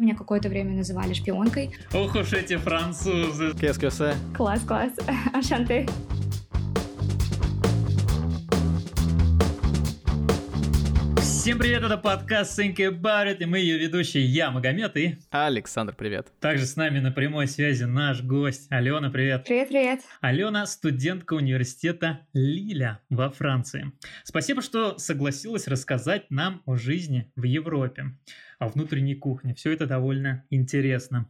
Меня какое-то время называли шпионкой. Ох уж эти французы. Qu'est-ce Класс, класс. Ашанте. Всем привет, это подкаст Think About It, и мы ее ведущие, я, Магомед, и... Александр, привет. Также с нами на прямой связи наш гость, Алена, привет. Привет-привет. Алена – студентка университета Лиля во Франции. Спасибо, что согласилась рассказать нам о жизни в Европе, о внутренней кухне. Все это довольно интересно.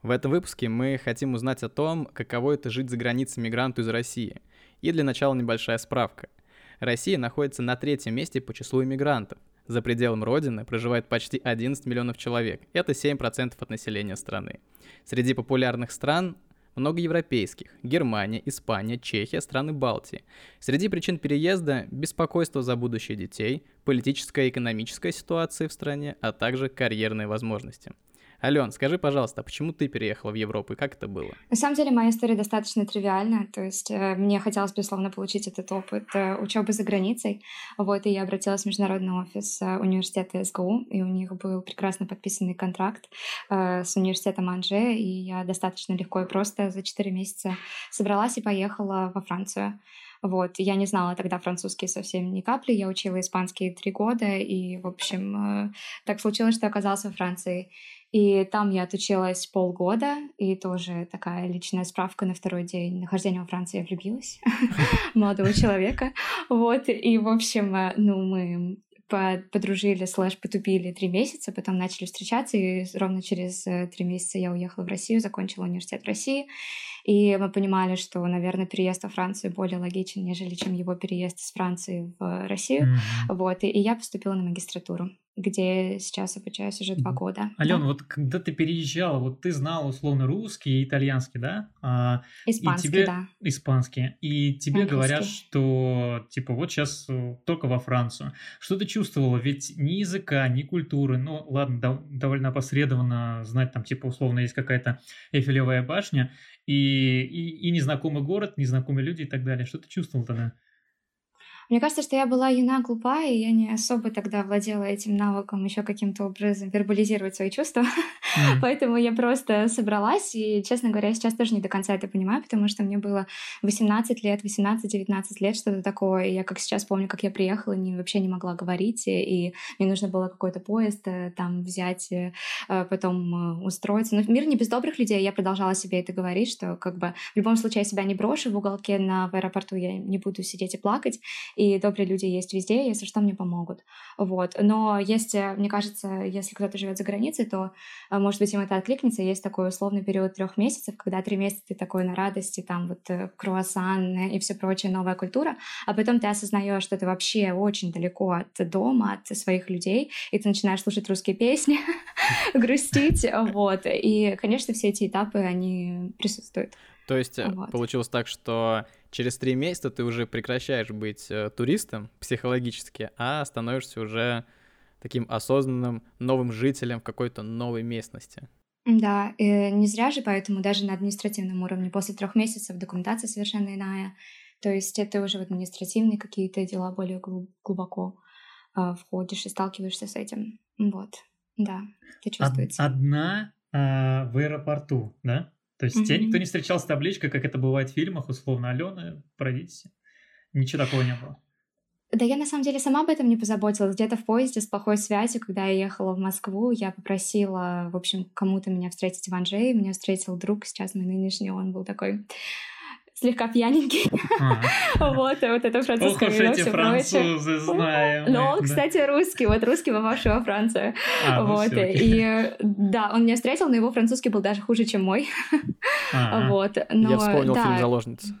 В этом выпуске мы хотим узнать о том, каково это жить за границей мигранту из России. И для начала небольшая справка. Россия находится на третьем месте по числу иммигрантов. За пределом родины проживает почти 11 миллионов человек. Это 7% от населения страны. Среди популярных стран много европейских – Германия, Испания, Чехия, страны Балтии. Среди причин переезда – беспокойство за будущее детей, политическая и экономическая ситуация в стране, а также карьерные возможности – Ален, скажи, пожалуйста, а почему ты переехала в Европу и как это было? На самом деле моя история достаточно тривиальная, то есть э, мне хотелось, безусловно, получить этот опыт э, учебы за границей, вот, и я обратилась в международный офис э, университета СГУ, и у них был прекрасно подписанный контракт с университетом Анже, и я достаточно легко и просто за 4 месяца собралась и поехала во Францию. Вот, я не знала тогда французский совсем ни капли, я учила испанский три года, и, в общем, так случилось, что оказалась во Франции. И там я отучилась полгода, и тоже такая личная справка на второй день нахождения во Франции я влюбилась молодого человека. Вот, и, в общем, э, ну, мы подружили, слэш, потупили три месяца, потом начали встречаться, и ровно через э, три месяца я уехала в Россию, закончила университет в России, и мы понимали, что, наверное, переезд во Францию более логичен, нежели чем его переезд из Франции в Россию, mm-hmm. вот, и, и я поступила на магистратуру где сейчас обучаюсь уже два года. Алена, да? вот когда ты переезжала, вот ты знала условно русский и итальянский, да? А, испанский, и тебе... да. Испанский. И тебе Английский. говорят, что типа вот сейчас э, только во Францию. Что ты чувствовала? Ведь ни языка, ни культуры, ну ладно, дов- довольно опосредованно знать там типа условно есть какая-то Эйфелевая башня, и, и, и незнакомый город, незнакомые люди и так далее. Что ты чувствовал тогда? Мне кажется, что я была юна, глупая, и я не особо тогда владела этим навыком еще каким-то образом вербализировать свои чувства. Поэтому я просто собралась, и, честно говоря, сейчас тоже не до конца это понимаю, потому что мне было 18 лет, 18-19 лет, что-то такое. Я как сейчас помню, как я приехала, не, вообще не могла говорить, и мне нужно было какой-то поезд э, там взять, э, потом э, устроиться. Но мир не без добрых людей, я продолжала себе это говорить, что как бы в любом случае я себя не брошу в уголке на в аэропорту, я не буду сидеть и плакать и добрые люди есть везде, если что, мне помогут. Вот. Но есть, мне кажется, если кто-то живет за границей, то, может быть, им это откликнется. Есть такой условный период трех месяцев, когда три месяца ты такой на радости, там вот э, круассан и все прочее, новая культура, а потом ты осознаешь, что ты вообще очень далеко от дома, от своих людей, и ты начинаешь слушать русские песни, грустить, вот. И, конечно, все эти этапы, они присутствуют. То есть вот. получилось так, что через три месяца ты уже прекращаешь быть э, туристом психологически, а становишься уже таким осознанным новым жителем в какой-то новой местности. Да, и не зря же, поэтому даже на административном уровне после трех месяцев документация совершенно иная. То есть это уже в административные какие-то дела более глубоко э, входишь и сталкиваешься с этим. Вот, да, это чувствуется. Одна э, в аэропорту, да? То есть mm-hmm. тебя никто не встречал с табличкой, как это бывает в фильмах, условно, Алена, пройдите. Ничего такого не было. Да я на самом деле сама об этом не позаботилась. Где-то в поезде с плохой связью, когда я ехала в Москву, я попросила, в общем, кому-то меня встретить в Анжее. Меня встретил друг, сейчас мой нынешний, он был такой слегка пьяненький. Вот, вот это французское вино, все французы знаем. Но он, кстати, русский, вот русский, попавший во Францию. А, ну вот, и да, он меня встретил, но его французский был даже хуже, чем мой. Вот, Я вспомнил фильм «Заложница».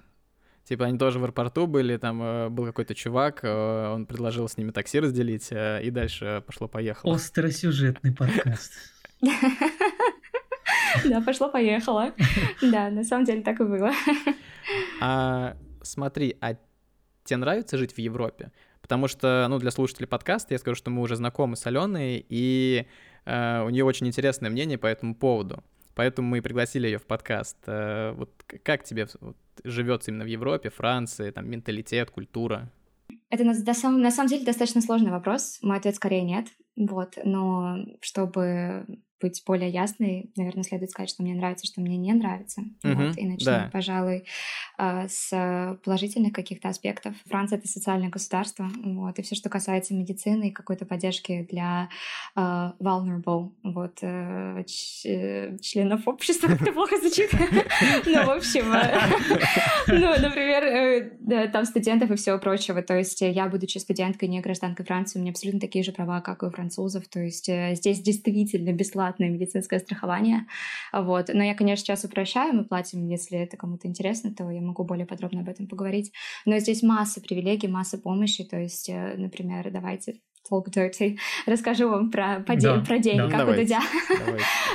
Типа они тоже в аэропорту были, там э, был какой-то чувак, э, он предложил с ними такси разделить, э, и дальше пошло-поехало. Остросюжетный подкаст. Да, пошло-поехало. Да, на самом деле так и было. А, смотри, а тебе нравится жить в Европе? Потому что, ну, для слушателей подкаста я скажу, что мы уже знакомы с Аленой, и э, у нее очень интересное мнение по этому поводу. Поэтому мы пригласили ее в подкаст. Э, вот как тебе вот, живется именно в Европе, Франции, там менталитет, культура? Это на, на самом деле достаточно сложный вопрос. Мой ответ скорее нет. Вот, но чтобы быть более ясной, наверное, следует сказать, что мне нравится, что мне не нравится. Угу, вот, и начнем, да. пожалуй, а, с положительных каких-то аспектов. Франция — это социальное государство, вот, и все, что касается медицины и какой-то поддержки для uh, vulnerable, вот, uh, членов общества, как-то плохо звучит. Ну, в общем, ну, например, там студентов и всего прочего. То есть я, будучи студенткой, не гражданкой Франции, у меня абсолютно такие же права, как и у французов. То есть здесь действительно бесплатно бесплатное медицинское страхование. Вот. Но я, конечно, сейчас упрощаю, мы платим, если это кому-то интересно, то я могу более подробно об этом поговорить. Но здесь масса привилегий, масса помощи. То есть, э, например, давайте talk dirty, расскажу вам про, по да, про деньги, да, как давайте, у Дудя.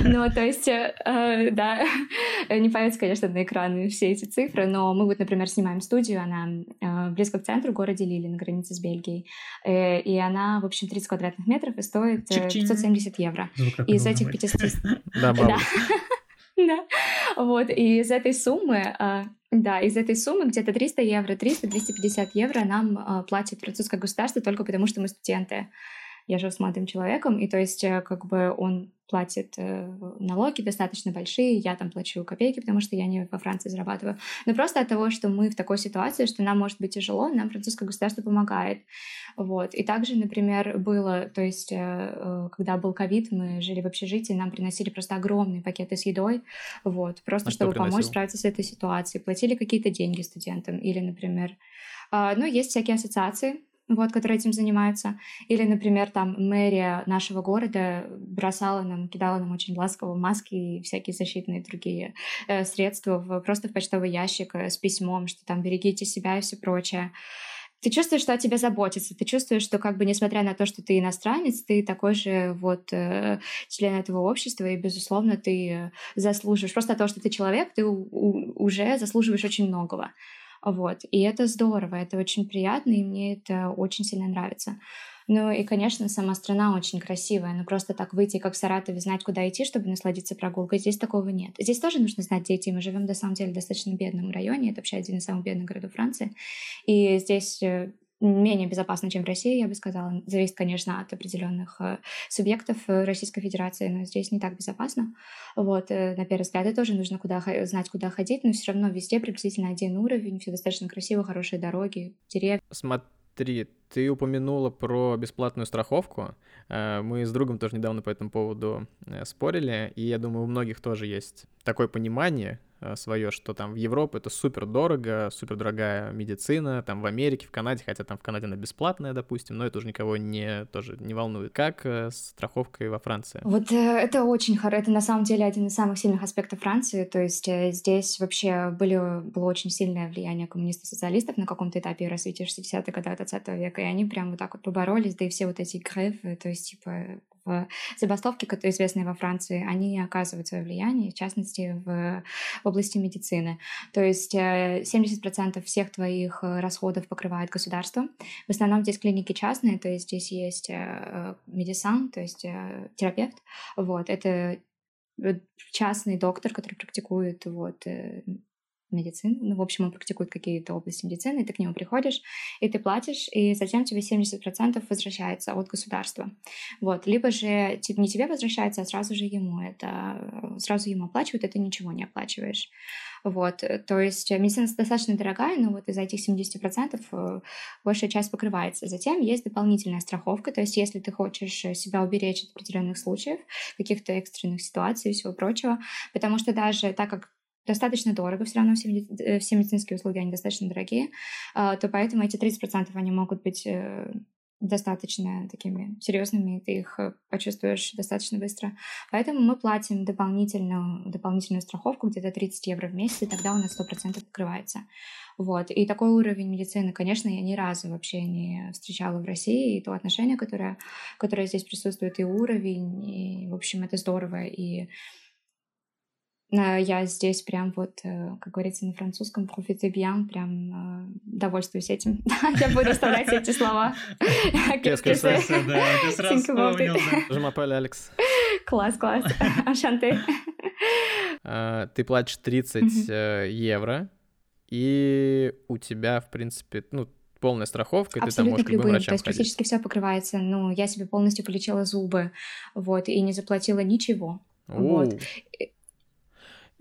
ну, то есть, э, э, да, не появятся, конечно, на экраны все эти цифры, но мы вот, например, снимаем студию, она э, близко к центру, в городе Лили, на границе с Бельгией, э, и она, в общем, 30 квадратных метров и стоит э, 570 евро. Звук из этих 500... Да, Да. Вот, и из этой суммы, а, да, из этой суммы где-то 300 евро, 300-250 евро нам а, платит французское государство только потому, что мы студенты. Я живу с молодым человеком, и то есть э, как бы он платит э, налоги достаточно большие, я там плачу копейки, потому что я не во Франции зарабатываю. Но просто от того, что мы в такой ситуации, что нам может быть тяжело, нам французское государство помогает. Вот. И также, например, было, то есть, э, когда был ковид, мы жили в общежитии, нам приносили просто огромные пакеты с едой, вот, просто а чтобы помочь справиться с этой ситуацией. Платили какие-то деньги студентам или, например, а, ну, есть всякие ассоциации, вот, которые этим занимаются. Или, например, там мэрия нашего города бросала нам, кидала нам очень ласково маски и всякие защитные другие э, средства в, просто в почтовый ящик э, с письмом, что там берегите себя и все прочее. Ты чувствуешь, что о тебе заботятся, ты чувствуешь, что как бы несмотря на то, что ты иностранец, ты такой же вот э, член этого общества, и, безусловно, ты заслуживаешь. Просто того, что ты человек, ты у, у, уже заслуживаешь очень многого. Вот. И это здорово, это очень приятно, и мне это очень сильно нравится. Ну и, конечно, сама страна очень красивая, но просто так выйти, как в Саратове, знать, куда идти, чтобы насладиться прогулкой, здесь такого нет. Здесь тоже нужно знать, где идти. Мы живем, на самом деле, в достаточно бедном районе, это вообще один из самых бедных городов Франции. И здесь э, менее безопасно, чем в России, я бы сказала. Зависит, конечно, от определенных э, субъектов э, Российской Федерации, но здесь не так безопасно. Вот, э, на первый взгляд, и тоже нужно куда, знать, куда ходить, но все равно везде приблизительно один уровень, все достаточно красиво, хорошие дороги, деревья. Смотри, ты упомянула про бесплатную страховку. Мы с другом тоже недавно по этому поводу спорили, и я думаю, у многих тоже есть такое понимание, свое, что там в Европе это супер дорого, супер дорогая медицина, там в Америке, в Канаде, хотя там в Канаде она бесплатная, допустим, но это уже никого не тоже не волнует. Как э, с страховкой во Франции? Вот э, это очень хорошо, это на самом деле один из самых сильных аспектов Франции, то есть здесь вообще были, было очень сильное влияние коммунистов-социалистов на каком-то этапе развития 60-х годов 20 века, и они прям вот так вот поборолись, да и все вот эти грефы, то есть типа в забастовки, которые известны во Франции, они оказывают свое влияние, в частности, в области медицины. То есть 70% э, всех твоих э, расходов покрывает государство. В основном здесь клиники частные, то есть здесь есть э, медисан, то есть терапевт. Вот, это частный доктор, который практикует вот медицину. Ну, в общем, он практикует какие-то области медицины, и ты к нему приходишь, и ты платишь, и затем тебе 70% возвращается от государства. Вот. Либо же не тебе возвращается, а сразу же ему. Это сразу ему оплачивают, это ничего не оплачиваешь. Вот, то есть медицина достаточно дорогая, но вот из этих 70% э, большая часть покрывается. Затем есть дополнительная страховка, то есть если ты хочешь себя уберечь от определенных случаев, каких-то экстренных ситуаций и всего прочего, потому что даже так как достаточно дорого, все равно все, э, все медицинские услуги, они достаточно дорогие, а, то поэтому эти 30% они могут быть э, достаточно такими серьезными, ты их э, почувствуешь достаточно быстро. Поэтому мы платим дополнительную, дополнительную страховку, где-то 30 евро в месяц, и тогда у нас 100% покрывается. Вот. И такой уровень медицины, конечно, я ни разу вообще не встречала в России, и то отношение, которое, которое здесь присутствует, и уровень, и, в общем, это здорово, и я здесь прям вот, э, как говорится на французском, profite bien, прям э, довольствуюсь этим. Я буду оставлять эти слова. Qu'est-ce que c'est? Да, ты сразу вспомнил. Je m'appelle Алекс. Класс, класс. А, ты платишь 30 э, евро, и у тебя, в принципе, ну, полная страховка, и Абсолютно ты там можешь к любым врачам То есть ходить. практически все покрывается. Ну, я себе полностью полечила зубы, вот, и не заплатила ничего. Вот.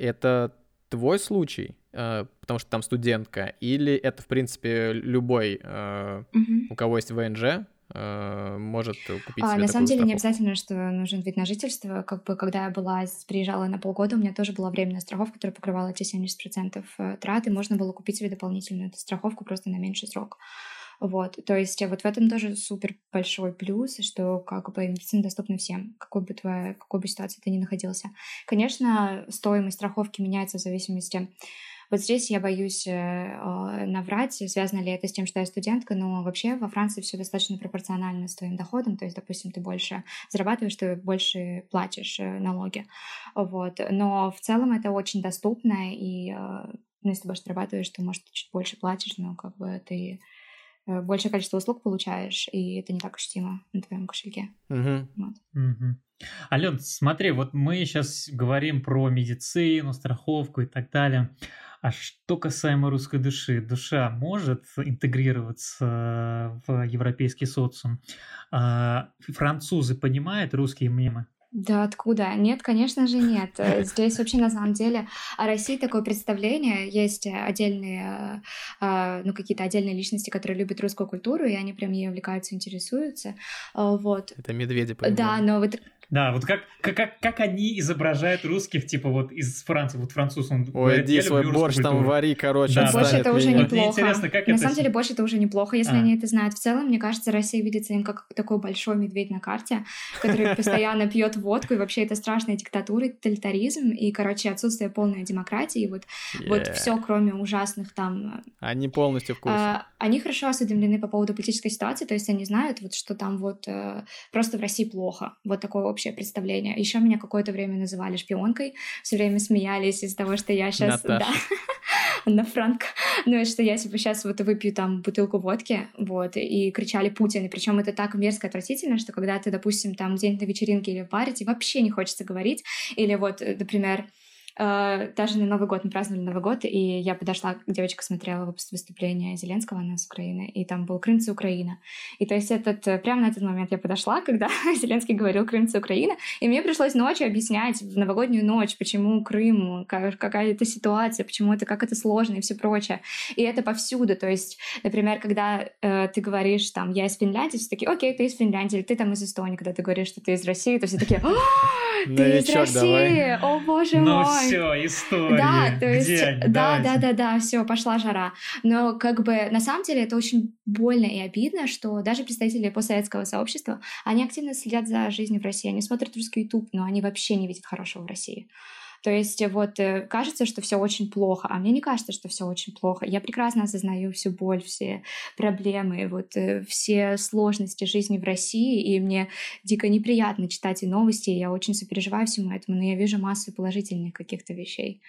Это твой случай, э, потому что там студентка, или это, в принципе, любой, угу. у кого есть ВНЖ, э, может купить а, себе На самом деле страховку. не обязательно, что нужен вид на жительство. Как бы, когда я была, приезжала на полгода, у меня тоже была временная страховка, которая покрывала эти 70% трат, и можно было купить себе дополнительную страховку просто на меньший срок. Вот, то есть вот в этом тоже супер большой плюс, что как бы медицина доступна всем, какой бы твоя, какой бы ситуации ты ни находился. Конечно, стоимость страховки меняется в зависимости вот здесь я боюсь э, наврать, связано ли это с тем, что я студентка, но вообще во Франции все достаточно пропорционально с твоим доходом, то есть, допустим, ты больше зарабатываешь, ты больше платишь э, налоги, вот. Но в целом это очень доступно, и э, ну, если ты больше зарабатываешь, то, может, ты чуть больше платишь, но как бы ты э, большее количество услуг получаешь, и это не так ощутимо на твоем кошельке. Угу. Вот. Угу. Ален, смотри, вот мы сейчас говорим про медицину, страховку и так далее. А что касаемо русской души, душа может интегрироваться в европейский социум? А французы понимают русские мемы? Да откуда? Нет, конечно же нет. Здесь вообще на самом деле о России такое представление. Есть отдельные, ну какие-то отдельные личности, которые любят русскую культуру, и они прям ей увлекаются, интересуются. Вот. Это медведи, по Да, но вот да, вот как, как, как они изображают русских, типа вот из Франции, вот француз, он Ой, говорит, иди свой борщ культуру. там вари, короче, да. Борщ это уже меня. неплохо. Интересно, как На это... самом деле борщ это уже неплохо, если а. они это знают. В целом, мне кажется, Россия видится им как такой большой медведь на карте, который постоянно пьет водку, и вообще это страшная диктатура, тоталитаризм, и, короче, отсутствие полной демократии, вот, вот все, кроме ужасных там... Они полностью в курсе. А, они хорошо осведомлены по поводу политической ситуации, то есть они знают, вот, что там вот э, просто в России плохо, вот такое общее представление. Еще меня какое-то время называли шпионкой, все время смеялись из-за того, что я сейчас... Да. на Франк, ну и что я типа сейчас вот выпью там бутылку водки, вот, и кричали Путин, и причем это так мерзко отвратительно, что когда ты, допустим, там где-нибудь на вечеринке или в баре, тебе вообще не хочется говорить, или вот, э, например, даже на Новый год мы праздновали Новый год, и я подошла, девочка смотрела выступление Зеленского, она с Украины, и там был Крым за Украина. И то есть этот, э, прямо на этот момент я подошла, когда Зеленский говорил Крым за Украина, и мне пришлось ночью объяснять в новогоднюю ночь, почему Крым, какая это ситуация, почему это, как это сложно и все прочее. И это повсюду, то есть, например, когда э, ты говоришь, там, я из Финляндии, все такие, окей, ты из Финляндии, или ты там из Эстонии, когда ты говоришь, что ты из России, то все такие, ты из России, о боже мой, все, история. Да, то есть, Где да, да, да, да, все, пошла жара. Но как бы на самом деле это очень больно и обидно, что даже представители постсоветского сообщества, они активно следят за жизнью в России, они смотрят русский YouTube, но они вообще не видят хорошего в России. То есть вот э, кажется, что все очень плохо, а мне не кажется, что все очень плохо. Я прекрасно осознаю всю боль, все проблемы, вот э, все сложности жизни в России, и мне дико неприятно читать и новости, и я очень сопереживаю всему этому, но я вижу массу положительных каких-то вещей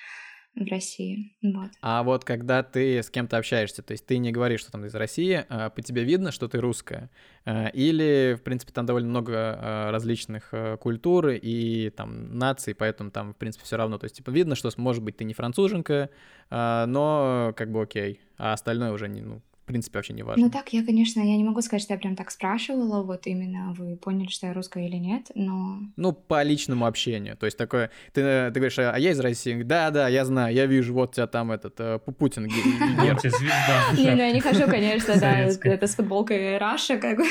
в России. Вот. А вот когда ты с кем-то общаешься, то есть ты не говоришь, что там из России, а по тебе видно, что ты русская? А, или, в принципе, там довольно много а, различных а, культур и там наций, поэтому там, в принципе, все равно. То есть, типа, видно, что, может быть, ты не француженка, но как бы окей, а остальное уже не, ну, в принципе, вообще не важно. Ну так, я, конечно, я не могу сказать, что я прям так спрашивала, вот именно вы поняли, что я русская или нет, но... Ну, по личному общению, то есть такое, ты, ты говоришь, а я из России, да-да, я знаю, я вижу, вот у тебя там этот, э, Путин гер. звезда. Не, ну я не хожу, конечно, да, это с футболкой Раша, как бы.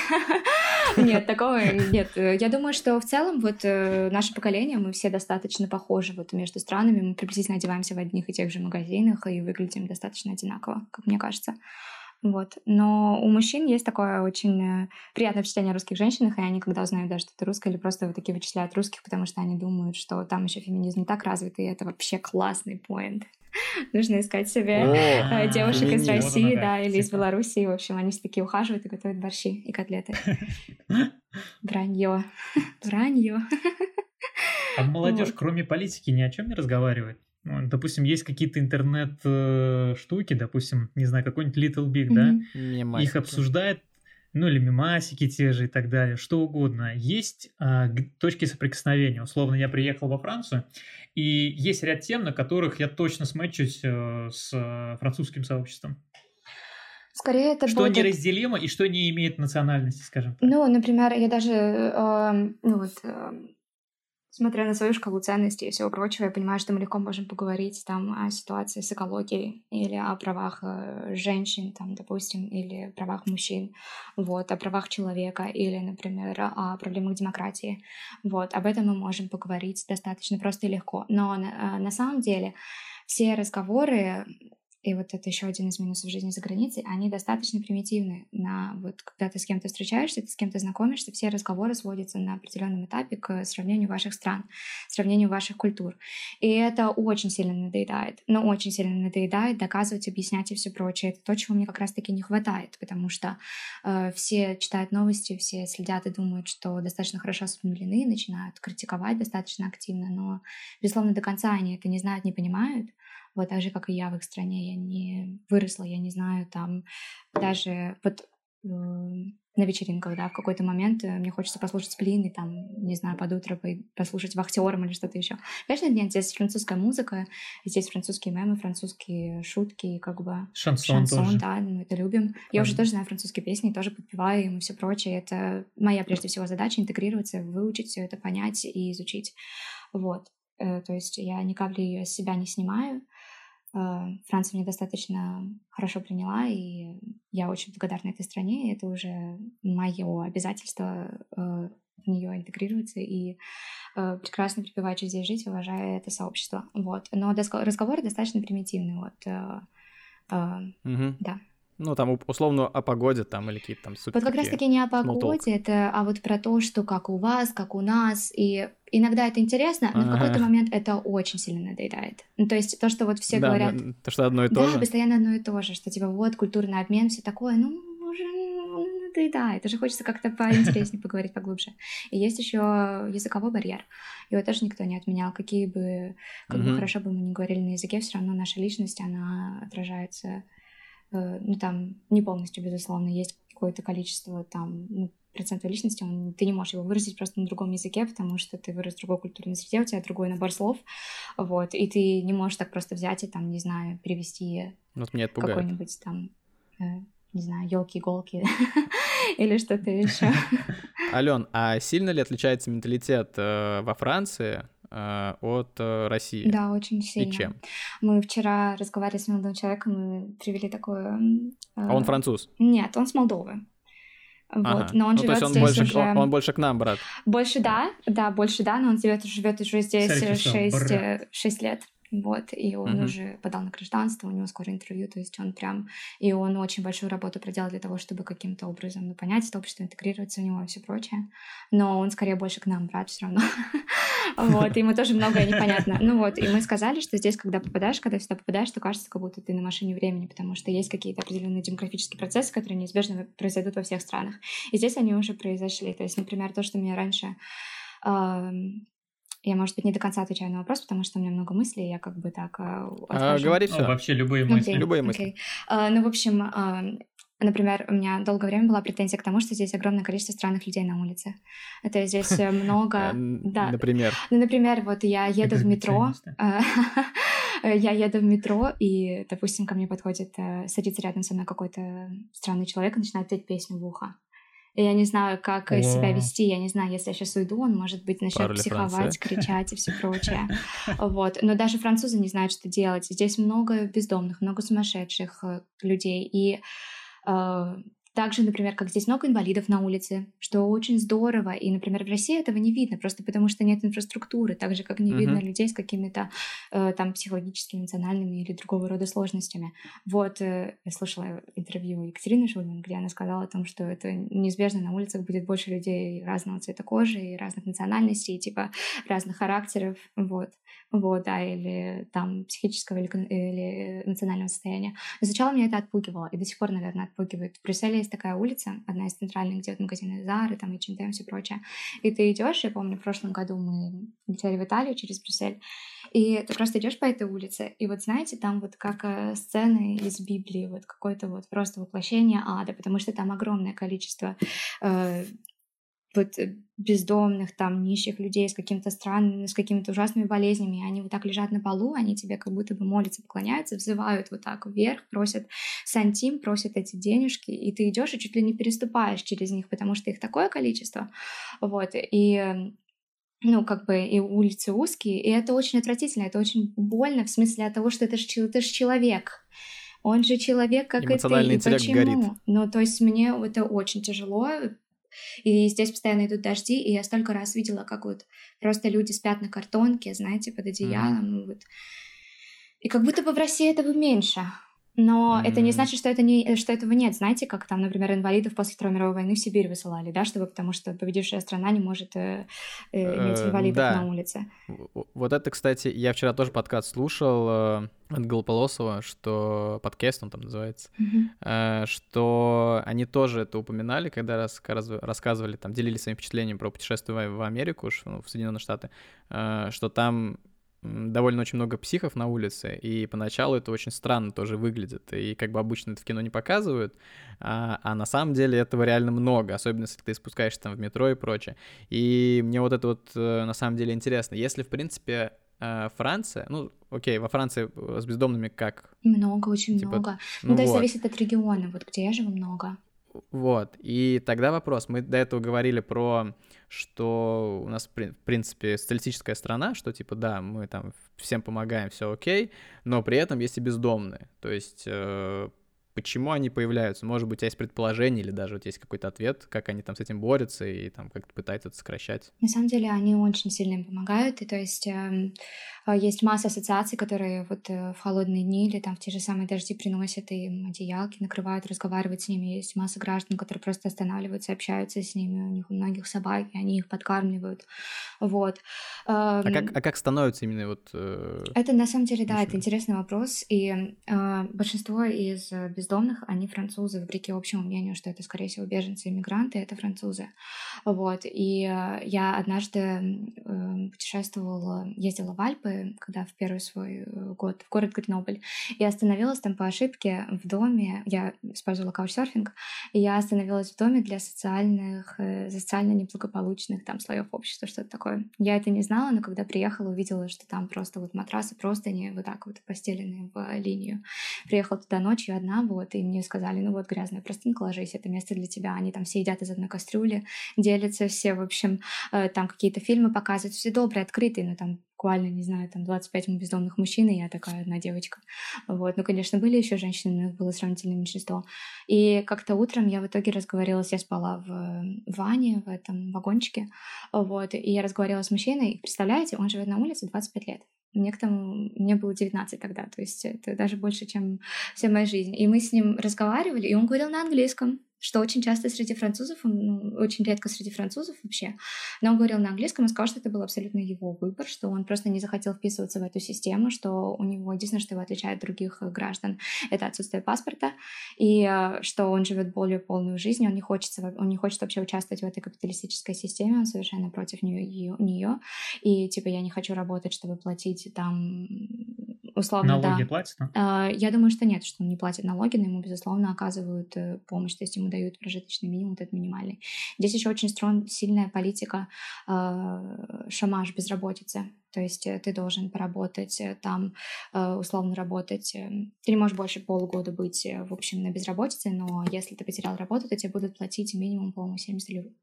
Нет, такого нет. Я думаю, что в целом вот э, наше поколение, мы все достаточно похожи вот между странами, мы приблизительно одеваемся в одних и тех же магазинах и выглядим достаточно одинаково, как мне кажется. Вот. Но у мужчин есть такое очень э, приятное впечатление о русских женщинах, и они, когда узнают, да, что ты русская, или просто вот такие вычисляют русских, потому что они думают, что там еще феминизм так развит, и это вообще классный поинт. Нужно искать себе О, э, девушек из России, да, или из Белоруссии. В общем, они все такие ухаживают и готовят борщи и котлеты. Вранье. Вранье. А молодежь, кроме политики, ни о чем не разговаривает? Допустим, есть какие-то интернет-штуки, допустим, не знаю, какой-нибудь Little Big, mm-hmm. да? Мемасики. Их обсуждают, ну или мемасики те же и так далее, что угодно. Есть а, точки соприкосновения. Условно, я приехал во Францию, и есть ряд тем, на которых я точно смычусь э, с французским сообществом. Скорее это Что будет... неразделимо и что не имеет национальности, скажем так. Ну, например, я даже, э, ну вот, э, смотря на свою шкалу ценностей и всего прочего, я понимаю, что мы легко можем поговорить там о ситуации с экологией или о правах э, женщин, там, допустим, или правах мужчин, вот, о правах человека или, например, о проблемах демократии. Вот, об этом мы можем поговорить достаточно просто и легко. Но на, э, на самом деле все разговоры и вот это еще один из минусов жизни за границей, они достаточно примитивны. На, вот, когда ты с кем-то встречаешься, ты с кем-то знакомишься, все разговоры сводятся на определенном этапе к сравнению ваших стран, сравнению ваших культур. И это очень сильно надоедает. Но очень сильно надоедает доказывать, объяснять и все прочее. Это то, чего мне как раз-таки не хватает, потому что э, все читают новости, все следят и думают, что достаточно хорошо осведомлены, начинают критиковать достаточно активно, но, безусловно, до конца они это не знают, не понимают. Вот так же, как и я в их стране, я не выросла, я не знаю, там даже вот э, на вечеринках, да, в какой-то момент э, мне хочется послушать сплин и там, не знаю, под утро послушать вахтером или что-то еще. Конечно, нет, здесь французская музыка, здесь французские мемы, французские шутки, как бы... Шансон, шансон тоже. да, мы это любим. Я уже тоже знаю французские песни, тоже подпеваю им и все прочее. Это моя, прежде всего, задача — интегрироваться, выучить все это, понять и изучить. Вот. Э, то есть я ни капли себя не снимаю. Э, Франция меня достаточно хорошо приняла, и я очень благодарна этой стране. Это уже мое обязательство э, в нее интегрироваться и прекрасно припеваючи здесь жить, уважая это сообщество. Вот. Но разговоры достаточно примитивные. Вот. Угу. Да. Ну, там условно о погоде там или какие-то там супер. Вот как раз-таки не о погоде, это а вот про то, что как у вас, как у нас, и иногда это интересно, но ага. в какой-то момент это очень сильно надоедает. Ну, то есть то, что вот все да, говорят... То, что одно и то да, же. Да, постоянно одно и то же, что типа вот культурный обмен, все такое, ну, уже надоедает, уже хочется как-то поинтереснее поговорить поглубже. И есть еще языковой барьер. Его тоже никто не отменял. Какие бы, как бы хорошо бы мы ни говорили на языке, все равно наша личность, она отражается Э, ну, там не полностью, безусловно, есть какое-то количество там ну, процентов личности, он, ты не можешь его выразить просто на другом языке, потому что ты вырос в другой культурной среде, у тебя другой набор слов, вот, и ты не можешь так просто взять и там, не знаю, перевести вот меня какой-нибудь там, э, не знаю, елки-иголки или что-то еще. Ален, а сильно ли отличается менталитет э, во Франции э, от э, России? Да, очень сильно. И чем? Мы вчера разговаривали с молодым человеком и привели такое... А он француз? Нет, он с Молдовы. Вот, ага. но он ну, живет то есть он здесь больше, уже... он, он больше к нам, брат. Больше да, да, больше да, но он живет, живет уже здесь шесть 6 лет. Вот, и он uh-huh. уже подал на гражданство, у него скоро интервью, то есть он прям... И он очень большую работу проделал для того, чтобы каким-то образом ну, понять это общество, интегрироваться в него и все прочее. Но он скорее больше к нам брат все равно. вот, ему тоже многое непонятно. Ну вот, и мы сказали, что здесь, когда попадаешь, когда сюда попадаешь, то кажется, как будто ты на машине времени, потому что есть какие-то определенные демографические процессы, которые неизбежно произойдут во всех странах. И здесь они уже произошли. То есть, например, то, что мне раньше я, может быть, не до конца отвечаю на вопрос, потому что у меня много мыслей, я как бы так а, а Говори все. Ну, вообще любые мысли. Okay. Любые мысли. Okay. Uh, ну, в общем, uh, Например, у меня долгое время была претензия к тому, что здесь огромное количество странных людей на улице. Это здесь э, много... Э, да. Например? Ну, например, вот я еду в метро, я еду в метро, и, допустим, ко мне подходит, садится рядом со мной какой-то странный человек и начинает петь песню в ухо. Я не знаю, как О. себя вести. Я не знаю, если я сейчас уйду, он, может быть, начнет психовать, Франция. кричать и все прочее. Вот. Но даже французы не знают, что делать. Здесь много бездомных, много сумасшедших э, людей. И э, также, например, как здесь много инвалидов на улице, что очень здорово. И, например, в России этого не видно, просто потому что нет инфраструктуры, так же, как не uh-huh. видно людей с какими-то э, там психологическими, эмоциональными или другого рода сложностями. Вот, э, я слушала интервью Екатерины Шульман, где она сказала о том, что это неизбежно на улицах будет больше людей разного цвета кожи и разных национальностей, типа разных характеров, вот вот, да, или там психического или, или эмоционального состояния. Но сначала меня это отпугивало, и до сих пор, наверное, отпугивает. В Брюсселе есть такая улица, одна из центральных, где вот магазины Зары, там, H&M все прочее. И ты идешь, я помню, в прошлом году мы летели в Италию через Брюссель, и ты просто идешь по этой улице, и вот знаете, там вот как э, сцены из Библии, вот какое-то вот просто воплощение ада, потому что там огромное количество э, вот э, бездомных, там, нищих людей с каким-то странным, с какими-то ужасными болезнями, и они вот так лежат на полу, они тебе как будто бы молятся, поклоняются, взывают вот так вверх, просят сантим, просят эти денежки, и ты идешь и чуть ли не переступаешь через них, потому что их такое количество, вот, и ну, как бы и улицы узкие, и это очень отвратительно, это очень больно в смысле от того, что это же ж человек, он же человек, как и ты, и почему? Горит. Ну, то есть мне это очень тяжело, и здесь постоянно идут дожди, и я столько раз видела, как вот просто люди спят на картонке, знаете, под одеялом, mm. вот. И как будто бы в России этого меньше. Но mm-hmm. это не значит, что, это не, что этого нет. Знаете, как там, например, инвалидов после Второй мировой войны в Сибирь высылали, да, чтобы, потому что победившая страна не может э, э, иметь э, инвалидов да. на улице. Вот это, кстати, я вчера тоже подкаст слушал э, от Голополосова, что подкаст он там называется, mm-hmm. э, что они тоже это упоминали, когда рас, рассказывали, там, делились своими впечатлениями про путешествие в Америку, ну, в Соединенные Штаты, э, что там довольно очень много психов на улице, и поначалу это очень странно тоже выглядит, и как бы обычно это в кино не показывают, а, а на самом деле этого реально много, особенно если ты спускаешься там в метро и прочее. И мне вот это вот э, на самом деле интересно. Если, в принципе, э, Франция, ну, окей, во Франции с бездомными как? Много, очень типа, много. Ну, ну есть вот. зависит от региона, вот где я живу, много. Вот, и тогда вопрос, мы до этого говорили про, что у нас, в принципе, социалистическая страна, что типа, да, мы там всем помогаем, все окей, но при этом есть и бездомные, то есть э, почему они появляются? Может быть, есть предположение или даже вот есть какой-то ответ, как они там с этим борются и там как-то пытаются это сокращать? На самом деле они очень сильно им помогают, и то есть э, есть масса ассоциаций, которые вот э, в холодные дни или там в те же самые дожди приносят им одеялки, накрывают, разговаривают с ними. Есть масса граждан, которые просто останавливаются, общаются с ними, у них у многих собаки, они их подкармливают, вот. А как, а как становятся именно вот... Э... Это на самом деле, да, это интересный вопрос, и э, большинство из бездомных, они французы, вопреки общему мнению, что это, скорее всего, беженцы и мигранты, это французы. Вот. И э, я однажды э, путешествовала, ездила в Альпы, когда в первый свой э, год в город Гренобль, и остановилась там по ошибке в доме, я использовала каучсерфинг, и я остановилась в доме для социальных, социально неблагополучных там слоев общества, что-то такое. Я это не знала, но когда приехала, увидела, что там просто вот матрасы просто не вот так вот постелены в линию. Приехала туда ночью одна, вот, и мне сказали, ну вот грязная простынка, ложись, это место для тебя. Они там все едят из одной кастрюли, делятся все, в общем, э, там какие-то фильмы показывают, все добрые, открытые, но там буквально, не знаю, там 25 бездомных мужчин, и я такая одна девочка. Вот. Ну, конечно, были еще женщины, но их было сравнительное меньшинство. И как-то утром я в итоге разговаривалась, я спала в ване, в этом вагончике, вот, и я разговаривала с мужчиной, представляете, он живет на улице 25 лет. Мне, к тому, мне было 19 тогда, то есть это даже больше, чем вся моя жизнь. И мы с ним разговаривали, и он говорил на английском что очень часто среди французов, ну, очень редко среди французов вообще, но он говорил на английском и сказал, что это был абсолютно его выбор, что он просто не захотел вписываться в эту систему, что у него единственное, что его отличает от других граждан, это отсутствие паспорта, и э, что он живет более полную жизнь, он не, хочет, он не хочет вообще участвовать в этой капиталистической системе, он совершенно против нее, нее, и типа я не хочу работать, чтобы платить там условно, налоги да. платят? А, я думаю, что нет, что он не платит налоги, но ему, безусловно, оказывают э, помощь, то есть ему дают прожиточный минимум, этот минимальный. Здесь еще очень строн, сильная политика э, шамаш безработицы. То есть э, ты должен поработать э, там, условно работать. Ты не можешь больше полгода быть, в общем, на безработице, но если ты потерял работу, то тебе будут платить минимум, по-моему, 70 или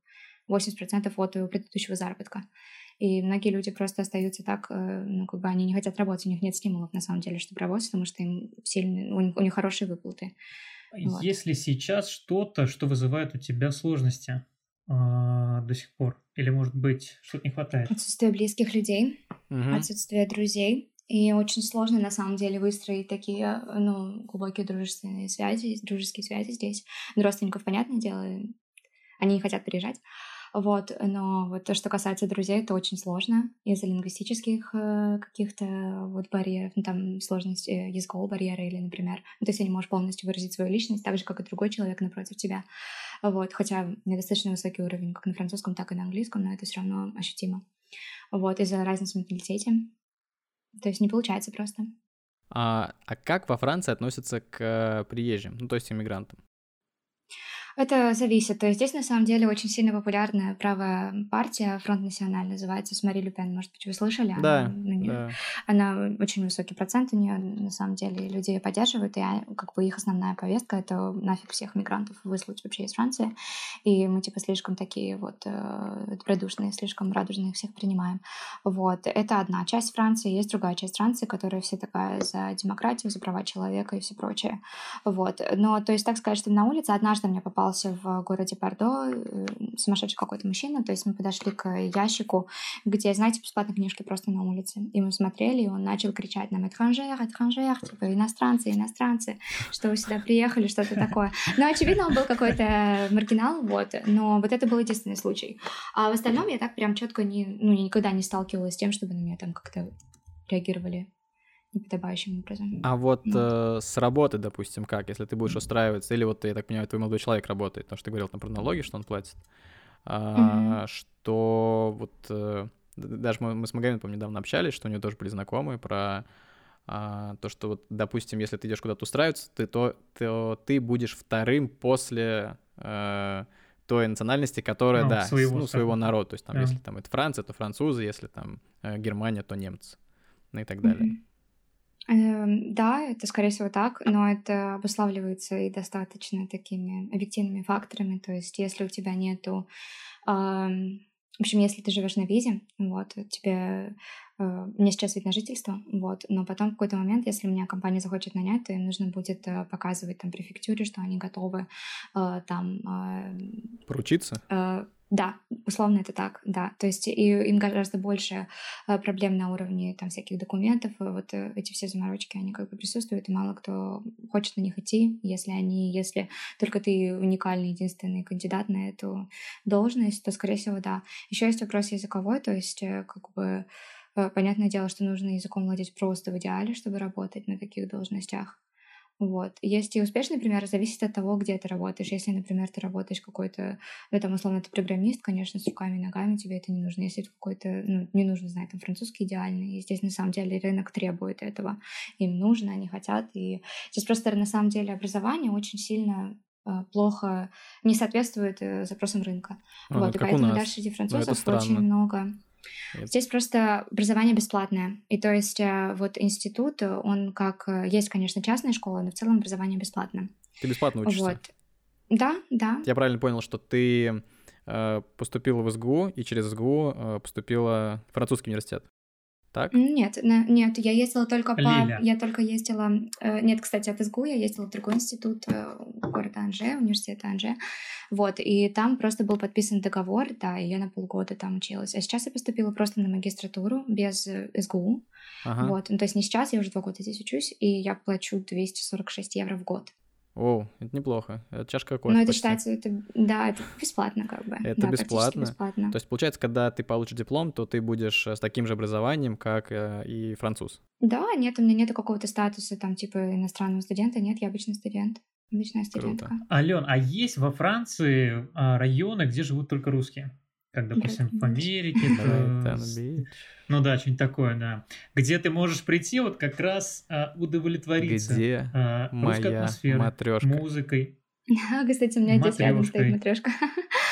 80% от предыдущего заработка. И многие люди просто остаются так, э, ну, как бы они не хотят работать, у них нет стимулов, на самом деле, чтобы работать, потому что им сильно, у них, у них хорошие выплаты. Вот. Есть ли сейчас что-то, что вызывает у тебя сложности э, до сих пор? Или, может быть, что-то не хватает? Отсутствие близких людей, угу. отсутствие друзей. И очень сложно, на самом деле, выстроить такие, ну, глубокие дружественные связи, дружеские связи здесь. Родственников, понятное дело, они не хотят приезжать. Вот, но вот то, что касается друзей, это очень сложно из-за лингвистических э, каких-то вот барьеров, ну, там сложность э, языкового барьера или, например, ну, то есть не можешь полностью выразить свою личность так же, как и другой человек напротив тебя. Вот, хотя недостаточно высокий уровень как на французском, так и на английском, но это все равно ощутимо. Вот, из-за разницы в менталитете. То есть не получается просто. А, а как во Франции относятся к приезжим, ну, то есть иммигрантам? Это зависит. То есть здесь на самом деле очень сильно популярная правая партия, Фронт Националь называется, с Мари Люпен, может быть, вы слышали? Да, она, да. она очень высокий процент у нее, на самом деле, людей ее поддерживают, и как бы их основная повестка — это нафиг всех мигрантов выслать вообще из Франции, и мы типа слишком такие вот э, радушные, слишком радужные всех принимаем. Вот. Это одна часть Франции, есть другая часть Франции, которая все такая за демократию, за права человека и все прочее. Вот. Но, то есть, так сказать, что на улице однажды мне попал попался в городе Бордо э, сумасшедший какой-то мужчина, то есть мы подошли к ящику, где, знаете, бесплатные книжки просто на улице, и мы смотрели, и он начал кричать нам «Этранжер, этранжер», типа «иностранцы, иностранцы», что вы сюда приехали, что-то такое. Но, очевидно, он был какой-то маргинал, вот, но вот это был единственный случай. А в остальном я так прям четко не, ну, никогда не сталкивалась с тем, чтобы на меня там как-то реагировали неподобающим образом. А вот э, с работы, допустим, как, если ты будешь устраиваться, или вот, я так понимаю, твой молодой человек работает, потому что ты говорил там про налоги, что он платит, а, mm-hmm. что вот э, даже мы, мы с Магомедом, помню, недавно общались, что у него тоже были знакомые про а, то, что вот, допустим, если ты идешь куда-то устраиваться, ты, то, то ты будешь вторым после э, той национальности, которая, ну, да, своего, ну, своего народа. То есть там, yeah. если там это Франция, то французы, если там э, Германия, то немцы, ну и так далее. Mm-hmm. Эм, да, это, скорее всего, так, но это обуславливается и достаточно такими объективными факторами. То есть, если у тебя нету... В общем, если ты живешь на визе, вот, тебе э, мне сейчас вид на жительство, вот, но потом в какой-то момент, если меня компания захочет нанять, то им нужно будет э, показывать там префектуре, что они готовы э, там... Поручиться? Да, условно это так, да. То есть и им гораздо больше э, проблем на уровне там всяких документов. И вот э, эти все заморочки, они как бы присутствуют, и мало кто хочет на них идти, если они, если только ты уникальный, единственный кандидат на эту должность, то, скорее всего, да. Еще есть вопрос языковой, то есть э, как бы понятное дело, что нужно языком владеть просто в идеале, чтобы работать на таких должностях. Вот. Есть и успешный пример, зависит от того, где ты работаешь. Если, например, ты работаешь какой-то, ну, там, условно, ты программист, конечно, с руками и ногами тебе это не нужно. Если это какой-то, ну, не нужно знать, там, французский идеальный. И здесь, на самом деле, рынок требует этого. Им нужно, они хотят. И здесь просто, на самом деле, образование очень сильно э, плохо не соответствует э, запросам рынка. А, вот, и поэтому дальше среди французов очень много Здесь просто образование бесплатное. И то есть э, вот институт, он как... Э, есть, конечно, частная школа, но в целом образование бесплатное. Ты бесплатно учишься? Вот. Да, да. Я правильно понял, что ты э, поступила в СГУ и через СГУ э, поступила в французский университет? Так? Нет, нет, я ездила только по... Я только ездила... Э, нет, кстати, от СГУ я ездила в другой институт э, города Анже, университета Анже. Вот, и там просто был подписан договор, да, и я на полгода там училась. А сейчас я поступила просто на магистратуру без э, СГУ. Ага. Вот, ну то есть не сейчас, я уже два года здесь учусь, и я плачу 246 евро в год. О, это неплохо. Это чашка кофе. Ну, это почти. считается, это, да, это бесплатно как бы. Это да, бесплатно. бесплатно. То есть, получается, когда ты получишь диплом, то ты будешь э, с таким же образованием, как э, и француз. Да, нет, у меня нет какого-то статуса там типа иностранного студента, нет, я обычный студент. Обычная студентка. Круто. Ален, а есть во Франции а, районы, где живут только русские? Как, допустим, в Америке. Ну да, что-нибудь такое, да. Где ты можешь прийти вот как раз а, удовлетвориться. Где а, моя матрешка? Музыкой. Кстати, у меня здесь рядом стоит матрешка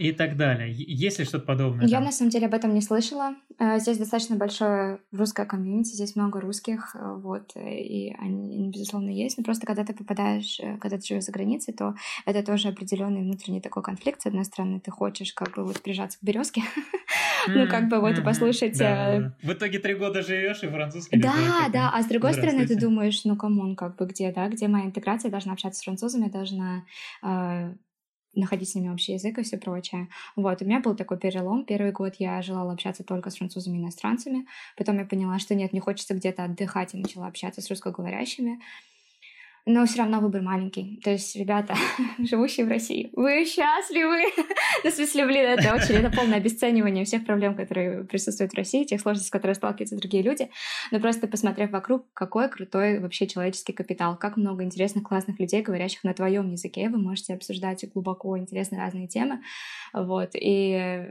и так далее. Есть ли что-то подобное? Я там? на самом деле об этом не слышала. Э, здесь достаточно большое русское комьюнити, здесь много русских, э, вот, и они, безусловно, есть. Но просто когда ты попадаешь, э, когда ты живешь за границей, то это тоже определенный внутренний такой конфликт. С одной стороны, ты хочешь как бы вот прижаться к березке, ну как бы вот послушать. В итоге три года живешь и французский. Да, да. А с другой стороны, ты думаешь, ну come on, как бы где, да, где моя интеграция? Я должна общаться с французами, я должна находить с ними общий язык и все прочее. Вот, у меня был такой перелом. Первый год я желала общаться только с французами и иностранцами. Потом я поняла, что нет, мне хочется где-то отдыхать и начала общаться с русскоговорящими но все равно выбор маленький. То есть, ребята, живущие в России, вы счастливы? ну, в смысле, блин, это очень, это полное обесценивание всех проблем, которые присутствуют в России, тех сложностей, с которыми сталкиваются другие люди. Но просто посмотрев вокруг, какой крутой вообще человеческий капитал, как много интересных, классных людей, говорящих на твоем языке, вы можете обсуждать глубоко интересные разные темы, вот, и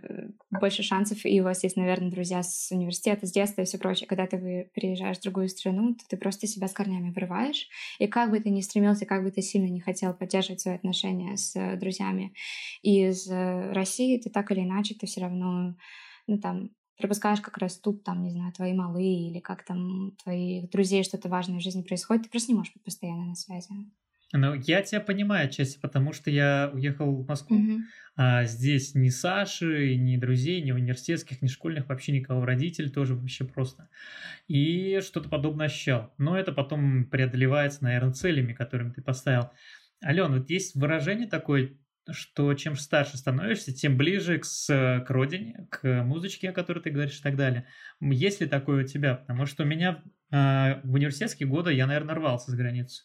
больше шансов, и у вас есть, наверное, друзья с университета, с детства и все прочее. Когда ты приезжаешь в другую страну, то ты просто себя с корнями вырываешь, и как бы бы ты ни стремился, как бы ты сильно не хотел поддерживать свои отношения с э, друзьями из э, России, ты так или иначе, ты все равно, ну, там, пропускаешь, как растут там, не знаю, твои малые или как там твоих друзей что-то важное в жизни происходит, ты просто не можешь быть постоянно на связи. Ну, я тебя понимаю отчасти, потому что я уехал в Москву, mm-hmm. а здесь ни Саши, ни друзей, ни университетских, ни школьных, вообще никого, родителей тоже вообще просто. И что-то подобное ощущал. Но это потом преодолевается, наверное, целями, которыми ты поставил. Ален, вот есть выражение такое, что чем старше становишься, тем ближе к, к родине, к музычке, о которой ты говоришь и так далее. Есть ли такое у тебя? Потому что у меня э, в университетские годы я, наверное, рвался за границу.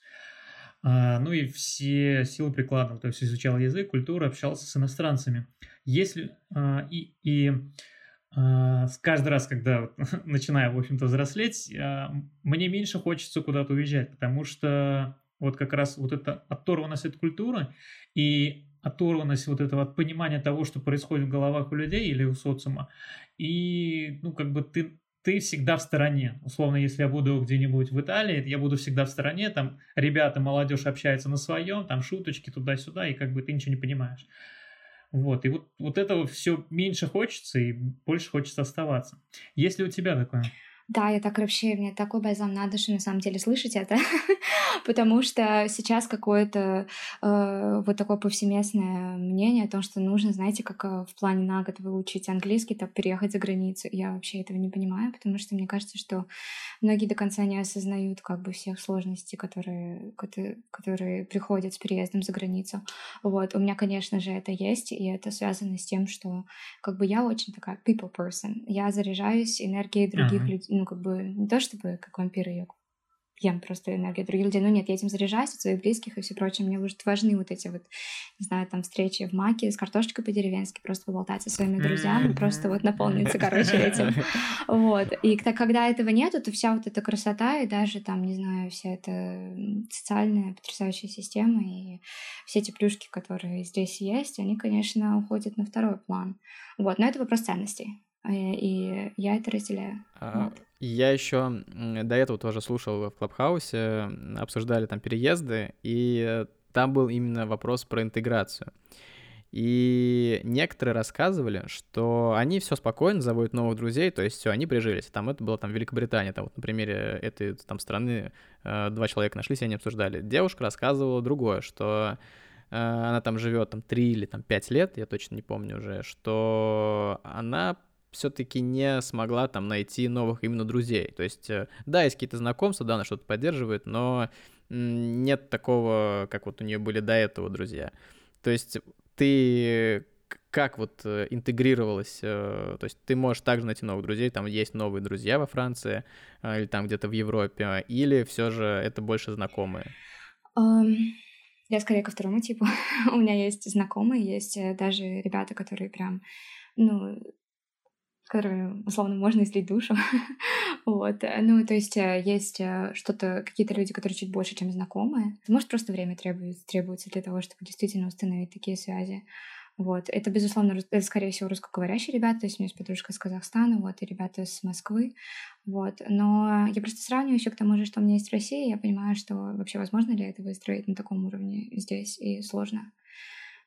А, ну и все силы прикладывал, то есть изучал язык, культуру, общался с иностранцами. Если а, и, и а, каждый раз, когда начинаю, в общем-то, взрослеть, мне меньше хочется куда-то уезжать, потому что вот как раз вот эта оторванность от культуры и оторванность вот этого от понимания того, что происходит в головах у людей или у социума, и, ну, как бы ты ты всегда в стороне. Условно, если я буду где-нибудь в Италии, я буду всегда в стороне, там ребята, молодежь общается на своем, там шуточки туда-сюда, и как бы ты ничего не понимаешь. Вот, и вот, вот этого все меньше хочется, и больше хочется оставаться. Есть ли у тебя такое? Да, я так вообще, мне такой бальзам на душу на самом деле слышать это, потому что сейчас какое-то э, вот такое повсеместное мнение о том, что нужно, знаете, как э, в плане на год выучить английский, так переехать за границу. Я вообще этого не понимаю, потому что мне кажется, что многие до конца не осознают как бы всех сложностей, которые, которые, которые приходят с переездом за границу. Вот, у меня, конечно же, это есть, и это связано с тем, что как бы я очень такая people person. Я заряжаюсь энергией других uh-huh. людей, ну, как бы, не то чтобы как вампиры я ем просто энергию других людей, но нет, я этим заряжаюсь от своих близких и все прочее. Мне уже важны вот эти вот, не знаю, там встречи в маке с картошечкой по-деревенски, просто поболтать со своими друзьями, просто вот наполниться, короче, этим. Вот. И когда этого нету, то вся вот эта красота и даже там, не знаю, вся эта социальная потрясающая система и все эти плюшки, которые здесь есть, они, конечно, уходят на второй план. Вот. Но это вопрос ценностей. Э, и я это разделяю. А, вот. Я еще до этого тоже слушал в Клабхаусе, обсуждали там переезды, и там был именно вопрос про интеграцию. И некоторые рассказывали, что они все спокойно заводят новых друзей, то есть все, они прижились. Там это было там Великобритания, там вот на примере этой там страны э, два человека нашлись, и они обсуждали. Девушка рассказывала другое, что э, она там живет там три или там пять лет, я точно не помню уже, что она все-таки не смогла там найти новых именно друзей. То есть, э, да, есть какие-то знакомства, да, она что-то поддерживает, но нет такого, как вот у нее были до этого друзья. То есть ты как вот э, интегрировалась, э, то есть ты можешь также найти новых друзей, там есть новые друзья во Франции или там где-то в Европе, или все же это больше знакомые? Um, я скорее ко второму типу. У меня есть знакомые, есть даже ребята, которые прям, ну, которые, условно, можно излить душу. вот. Ну, то есть э, есть э, что-то, какие-то люди, которые чуть больше, чем знакомые. Может, просто время требуется, требуется для того, чтобы действительно установить такие связи. Вот. Это, безусловно, это, скорее всего, русскоговорящие ребята, то есть у меня есть подружка из Казахстана, вот, и ребята с Москвы, вот. Но я просто сравниваю еще к тому же, что у меня есть в России, я понимаю, что вообще возможно ли это выстроить на таком уровне здесь, и сложно.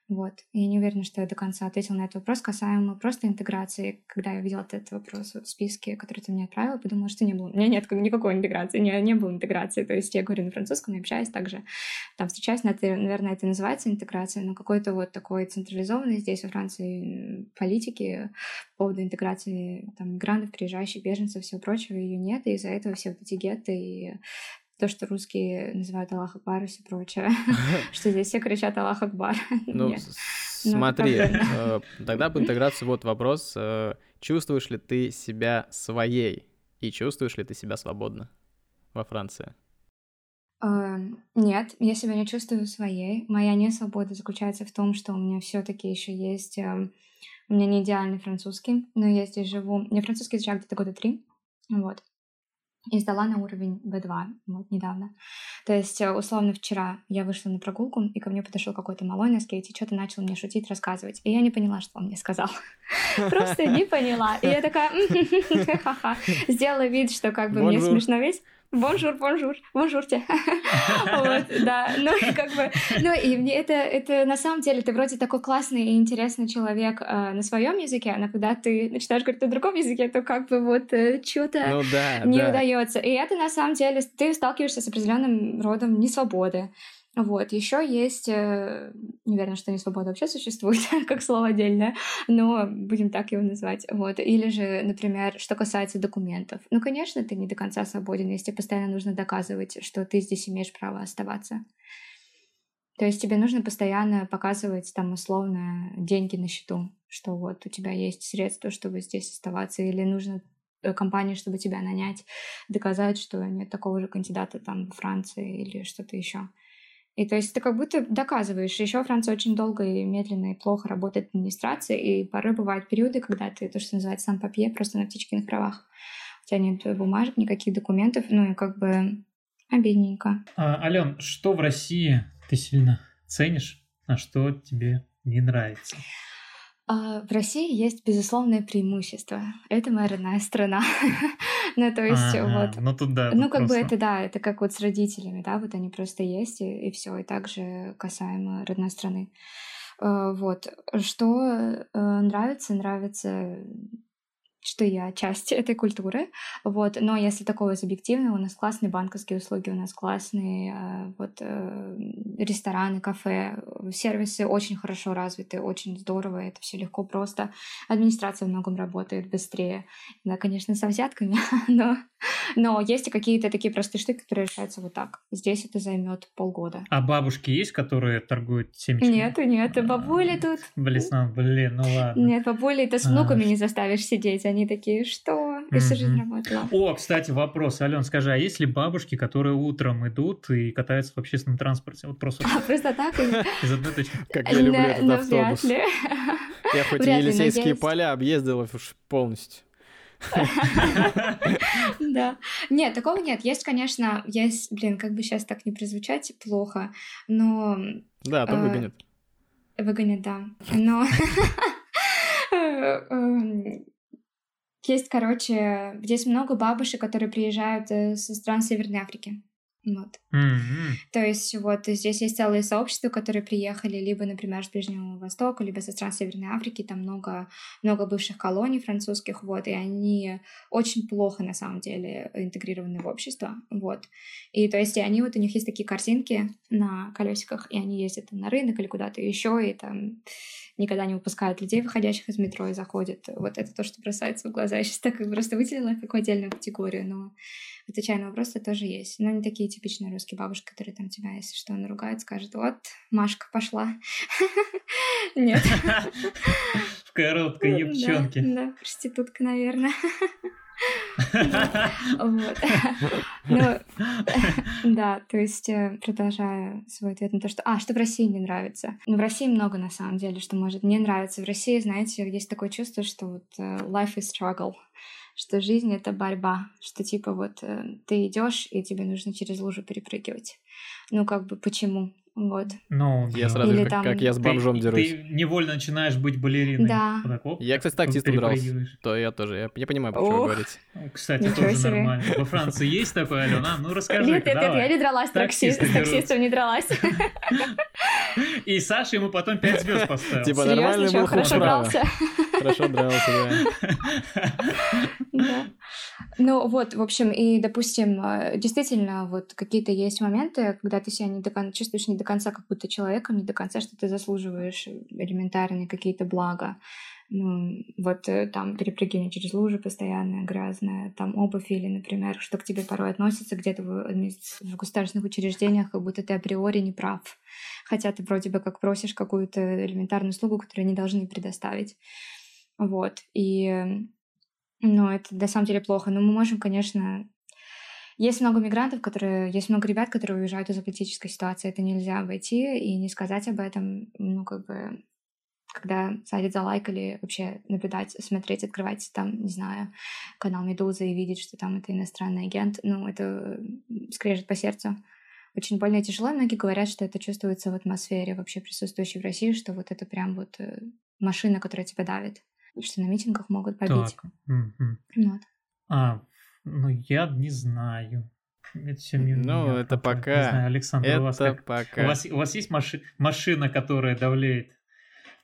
Вот. Я не уверена, что я до конца ответила на этот вопрос касаемо просто интеграции. Когда я видела этот вопрос в списке, который ты мне отправила, подумала, что не было. У меня нет никакой интеграции, не, не было интеграции. То есть я говорю на французском, я общаюсь также, там встречаюсь, наверное, это называется интеграция, но какой-то вот такой централизованный здесь во Франции политики по поводу интеграции там, мигрантов, приезжающих, беженцев, всего прочего, ее нет, и из-за этого все вот эти гетты и то, что русские называют Аллах Акбар и все прочее, что здесь все кричат Аллах Акбар. Ну, ну смотри, э, тогда по интеграции вот вопрос. Э, чувствуешь ли ты себя своей и чувствуешь ли ты себя свободно во Франции? Эм, нет, я себя не чувствую своей. Моя несвобода заключается в том, что у меня все-таки еще есть... Эм, у меня не идеальный французский, но я здесь живу... Я французский изучаю где-то года три, вот и сдала на уровень B2 вот недавно. То есть, э, условно, вчера я вышла на прогулку, и ко мне подошел какой-то малой на скейте, что-то начал мне шутить, рассказывать. И я не поняла, что он мне сказал. Просто не поняла. И я такая, ха-ха, сделала вид, что как бы мне смешно весь. Bonjour, bonjour, bonjour те. Вот, да, ну, как бы, ну, и мне это, это на самом деле, ты вроде такой классный и интересный человек э, на своем языке, но когда ты начинаешь говорить на другом языке, то как бы вот э, что-то ну, не да. удается. И это на самом деле, ты сталкиваешься с определенным родом несвободы. Вот, еще есть, э, не уверена, что не свобода вообще существует, как слово отдельное, но будем так его назвать. Вот, или же, например, что касается документов. Ну, конечно, ты не до конца свободен, если постоянно нужно доказывать, что ты здесь имеешь право оставаться. То есть тебе нужно постоянно показывать там условно деньги на счету, что вот у тебя есть средства, чтобы здесь оставаться, или нужно э, компании, чтобы тебя нанять, доказать, что нет такого же кандидата там во Франции или что-то еще. И то есть ты как будто доказываешь. Еще Франция очень долго и медленно и плохо работает администрация, и порой бывают периоды, когда ты то, что называется сам папье, просто на птичкиных правах. У тебя нет бумажек, никаких документов, ну и как бы обидненько. А, Ален, что в России ты сильно ценишь, а что тебе не нравится? А, в России есть безусловное преимущество. Это моя родная страна. ну, то есть, вот. Ну, тут да. Ну, как бы это, да, это как вот с родителями, да, вот они просто есть, и, и все. И также касаемо родной страны. А, вот. Что э, нравится? Нравится что я часть этой культуры, вот, но если такого из объективного, у нас классные банковские услуги, у нас классные э, вот э, рестораны, кафе, сервисы очень хорошо развиты, очень здорово, это все легко, просто. Администрация в многом работает быстрее, да, конечно, со взятками, но, но есть и какие-то такие простые штуки, которые решаются вот так. Здесь это займет полгода. А бабушки есть, которые торгуют семечками? Нет, нет, бабули тут. Блин, ну, блин, ну ладно. Нет, бабули, ты с внуками а. не заставишь сидеть, они такие, что? Всю жизнь работала. О, кстати, вопрос. Ален, скажи, а есть ли бабушки, которые утром идут и катаются в общественном транспорте? Вот просто... А, просто так? Из одной точки. Как я люблю этот автобус. Я хоть Елисейские поля объездила полностью. Да. Нет, такого нет. Есть, конечно, есть, блин, как бы сейчас так не прозвучать плохо, но... Да, там э, выгонят. Выгонят, да. Но эм, есть, короче, здесь много бабушек, которые приезжают э, со стран Северной Африки. Вот. Mm-hmm. То есть вот здесь есть целые сообщества, которые приехали либо, например, с Ближнего Востока, либо со стран Северной Африки, там много, много бывших колоний французских, вот, и они очень плохо, на самом деле, интегрированы в общество, вот. И то есть и они, вот у них есть такие картинки на колесиках, и они ездят на рынок или куда-то еще, и там никогда не выпускают людей, выходящих из метро, и заходят. Вот это то, что бросается в глаза. Я сейчас так просто выделила какую отдельную категорию, но отвечая на вопросы, тоже есть. Но не такие типичные русские бабушки, которые там тебя, если что, наругают, скажут, вот, Машка пошла. Нет. В короткой юбчонке. Да, проститутка, наверное. Вот. Ну, да, то есть э, продолжая свой ответ на то, что... А, что в России не нравится. Ну, в России много, на самом деле, что может не нравиться. В России, знаете, есть такое чувство, что вот э, life is struggle что жизнь это борьба, что типа вот э, ты идешь и тебе нужно через лужу перепрыгивать. Ну как бы почему? Вот. Ну, я сразу Или как, там... как я с бомжом ты, дерусь. Ты невольно начинаешь быть балериной. Да. Так, оп, я, кстати, таксистом дрался. То я тоже. Я, я понимаю, почему вы говорите. Кстати, Ничего тоже себе. нормально. Во Франции есть такое, Алена? Ну, расскажи Нет, нет, нет, я не дралась таксист, с таксистом, не дралась. И Саша ему потом 5 звезд поставил. Типа нормальный был хорошо дрался. Хорошо дрался, да. Ну вот, в общем, и, допустим, э, действительно, вот какие-то есть моменты, когда ты себя не до конца, чувствуешь не до конца как будто человеком, не до конца, что ты заслуживаешь элементарные какие-то блага. Ну, вот э, там перепрыгивание через лужи постоянно, грязная, там обувь или, например, что к тебе порой относится где-то в, в государственных учреждениях, как будто ты априори не прав. Хотя ты вроде бы как просишь какую-то элементарную услугу, которую они должны предоставить. Вот. И ну, это на самом деле плохо. Но мы можем, конечно... Есть много мигрантов, которые... Есть много ребят, которые уезжают из-за политической ситуации. Это нельзя обойти и не сказать об этом. Ну, как бы когда садят за лайк или вообще наблюдать, смотреть, открывать там, не знаю, канал Медузы и видеть, что там это иностранный агент, ну, это скрежет по сердцу. Очень больно и тяжело. Многие говорят, что это чувствуется в атмосфере вообще присутствующей в России, что вот это прям вот э, машина, которая тебя давит что на митингах могут побить. Так. Угу. Вот. А, ну я не знаю. Это все Ну, это пока. Не знаю, Александр, это у вас как? пока. У вас, у вас есть маши... машина, которая давлеет?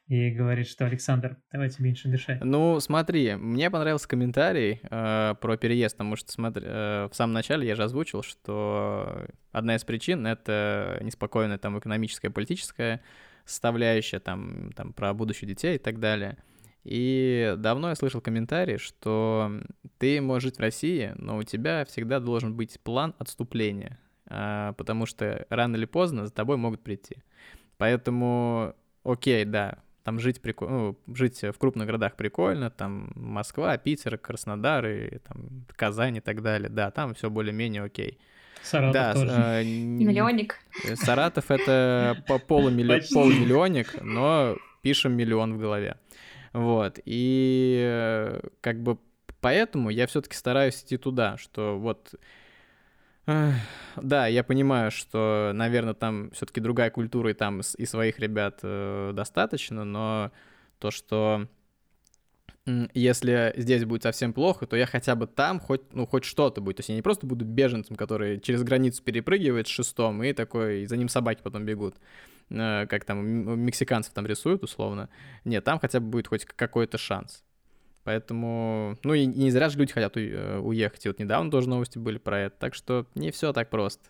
и говорит, что Александр, давайте меньше дышать. Ну, смотри, мне понравился комментарий э, про переезд, потому что, смотри, э, в самом начале я же озвучил, что одна из причин — это неспокойная там экономическая, политическая составляющая, там, там про будущее детей и так далее. И давно я слышал комментарий, что ты можешь жить в России, но у тебя всегда должен быть план отступления, э, потому что рано или поздно за тобой могут прийти. Поэтому, окей, да, там жить, прикол... ну, жить в крупных городах прикольно, там Москва, Питер, Краснодар и там Казань и так далее. Да, там все более-менее окей. Саратов да, тоже. Э, Миллионник. Саратов это по полумилли... полумиллионник, но пишем миллион в голове. Вот. И э, как бы поэтому я все-таки стараюсь идти туда, что вот да, я понимаю, что, наверное, там все-таки другая культура, и там и своих ребят э, достаточно, но то, что если здесь будет совсем плохо, то я хотя бы там хоть, ну, хоть что-то будет. То есть я не просто буду беженцем, который через границу перепрыгивает с шестом, и такой, и за ним собаки потом бегут, э, как там мексиканцев там рисуют условно. Нет, там хотя бы будет хоть какой-то шанс. Поэтому, ну и, и не зря же люди хотят э, уехать. И вот недавно тоже новости были про это. Так что не все так просто.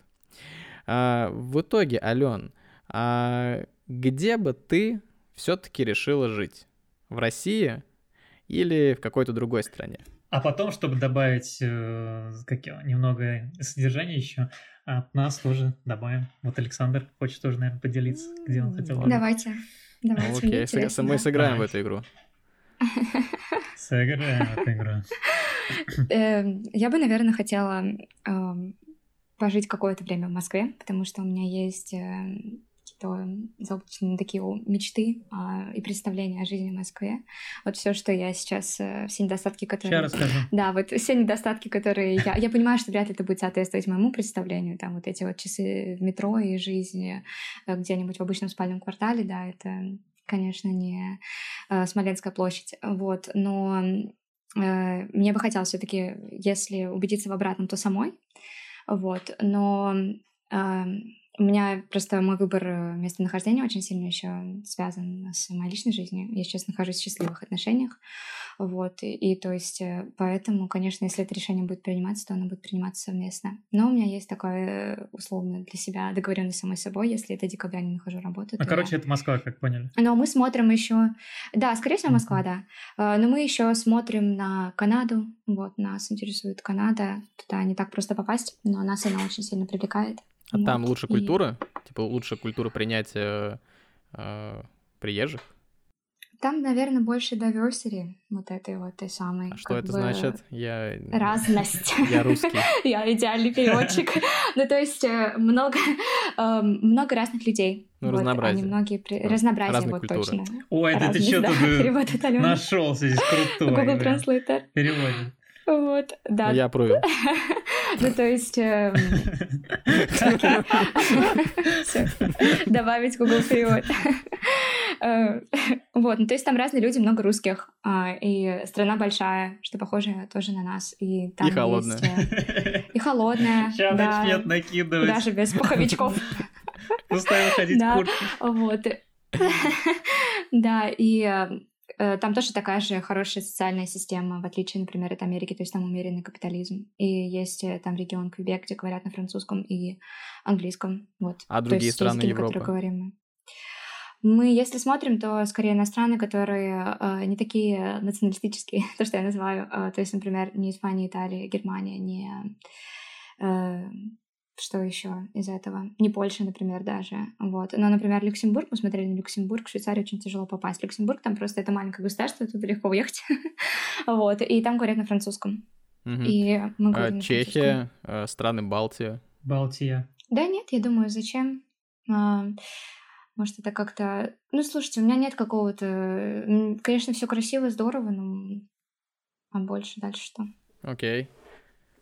А, в итоге, Ален, а где бы ты все-таки решила жить? В России или в какой-то другой стране? А потом, чтобы добавить э, как, немного содержания еще, от нас тоже добавим. Вот Александр хочет тоже, наверное, поделиться, где он хотел. Давайте. Давайте. Ну, окей, мы сыграем в эту игру. Сыграем эту игру. Эм, я бы, наверное, хотела эм, пожить какое-то время в Москве, потому что у меня есть какие-то заоблачные такие мечты а, и представления о жизни в Москве. Вот все, что я сейчас, э, все недостатки, которые... Сейчас расскажу. Да, вот все недостатки, которые я... Я понимаю, что вряд ли это будет соответствовать моему представлению, там вот эти вот часы в метро и жизни э, где-нибудь в обычном спальном квартале, да, это конечно, не э, Смоленская площадь, вот, но мне бы хотелось все таки если убедиться в обратном, то самой, вот, но э, у меня просто мой выбор э, местонахождения очень сильно еще связан с моей личной жизнью. Я сейчас нахожусь в счастливых отношениях. Вот. И, и то есть э, поэтому, конечно, если это решение будет приниматься, то оно будет приниматься совместно. Но у меня есть такое э, условно для себя договоренность самой собой, если это декабря не нахожу работу. А короче, я... это Москва, как поняли. Но мы смотрим еще. Да, скорее всего, Москва, mm-hmm. да. Но мы еще смотрим на Канаду. Вот, нас интересует Канада. Туда не так просто попасть, но нас она очень сильно привлекает. А вот, там лучше и... культура? Типа лучше культура принятия э, приезжих? Там, наверное, больше diversity вот этой вот той самой. А что это бы... значит? Я... Разность. Я русский. Я идеальный переводчик. Ну, то есть э, много, эм, много разных людей. Ну, разнообразие. Они многие... Разнообразие, вот точно. Ой, это ты что тут нашелся здесь крутой. Google Translator. Переводит. Вот, да. Я провел. Ну, то есть... Эм, добавить Google перевод. Э, вот, ну, то есть там разные люди, много русских, а, и страна большая, что похоже тоже на нас. И там И холодная. Э, и холодная, Сейчас начнет накидывать. Даже без пуховичков. Заставил ходить в куртке. Вот. Да, и Э, там тоже такая же хорошая социальная система, в отличие, например, от Америки, то есть там умеренный капитализм. И есть э, там регион Квебек, где говорят на французском и английском. Вот. А другие есть страны языки, Европы? говорим мы. Мы, если смотрим, то скорее на страны, которые э, не такие националистические, то, что я называю. Э, то есть, например, не Испания, Италия, Германия, не э, что еще из этого? Не Польша, например, даже. Вот. Но, например, Люксембург, мы смотрели на Люксембург, в Швейцарию очень тяжело попасть. Люксембург, там просто это маленькое государство, туда легко уехать. вот. И там говорят на французском. И мы говорим а, Чехия, э, страны Балтии. Балтия. Да нет, я думаю, зачем? А, может, это как-то... Ну, слушайте, у меня нет какого-то... Конечно, все красиво, здорово, но... А больше дальше что? Окей. Э,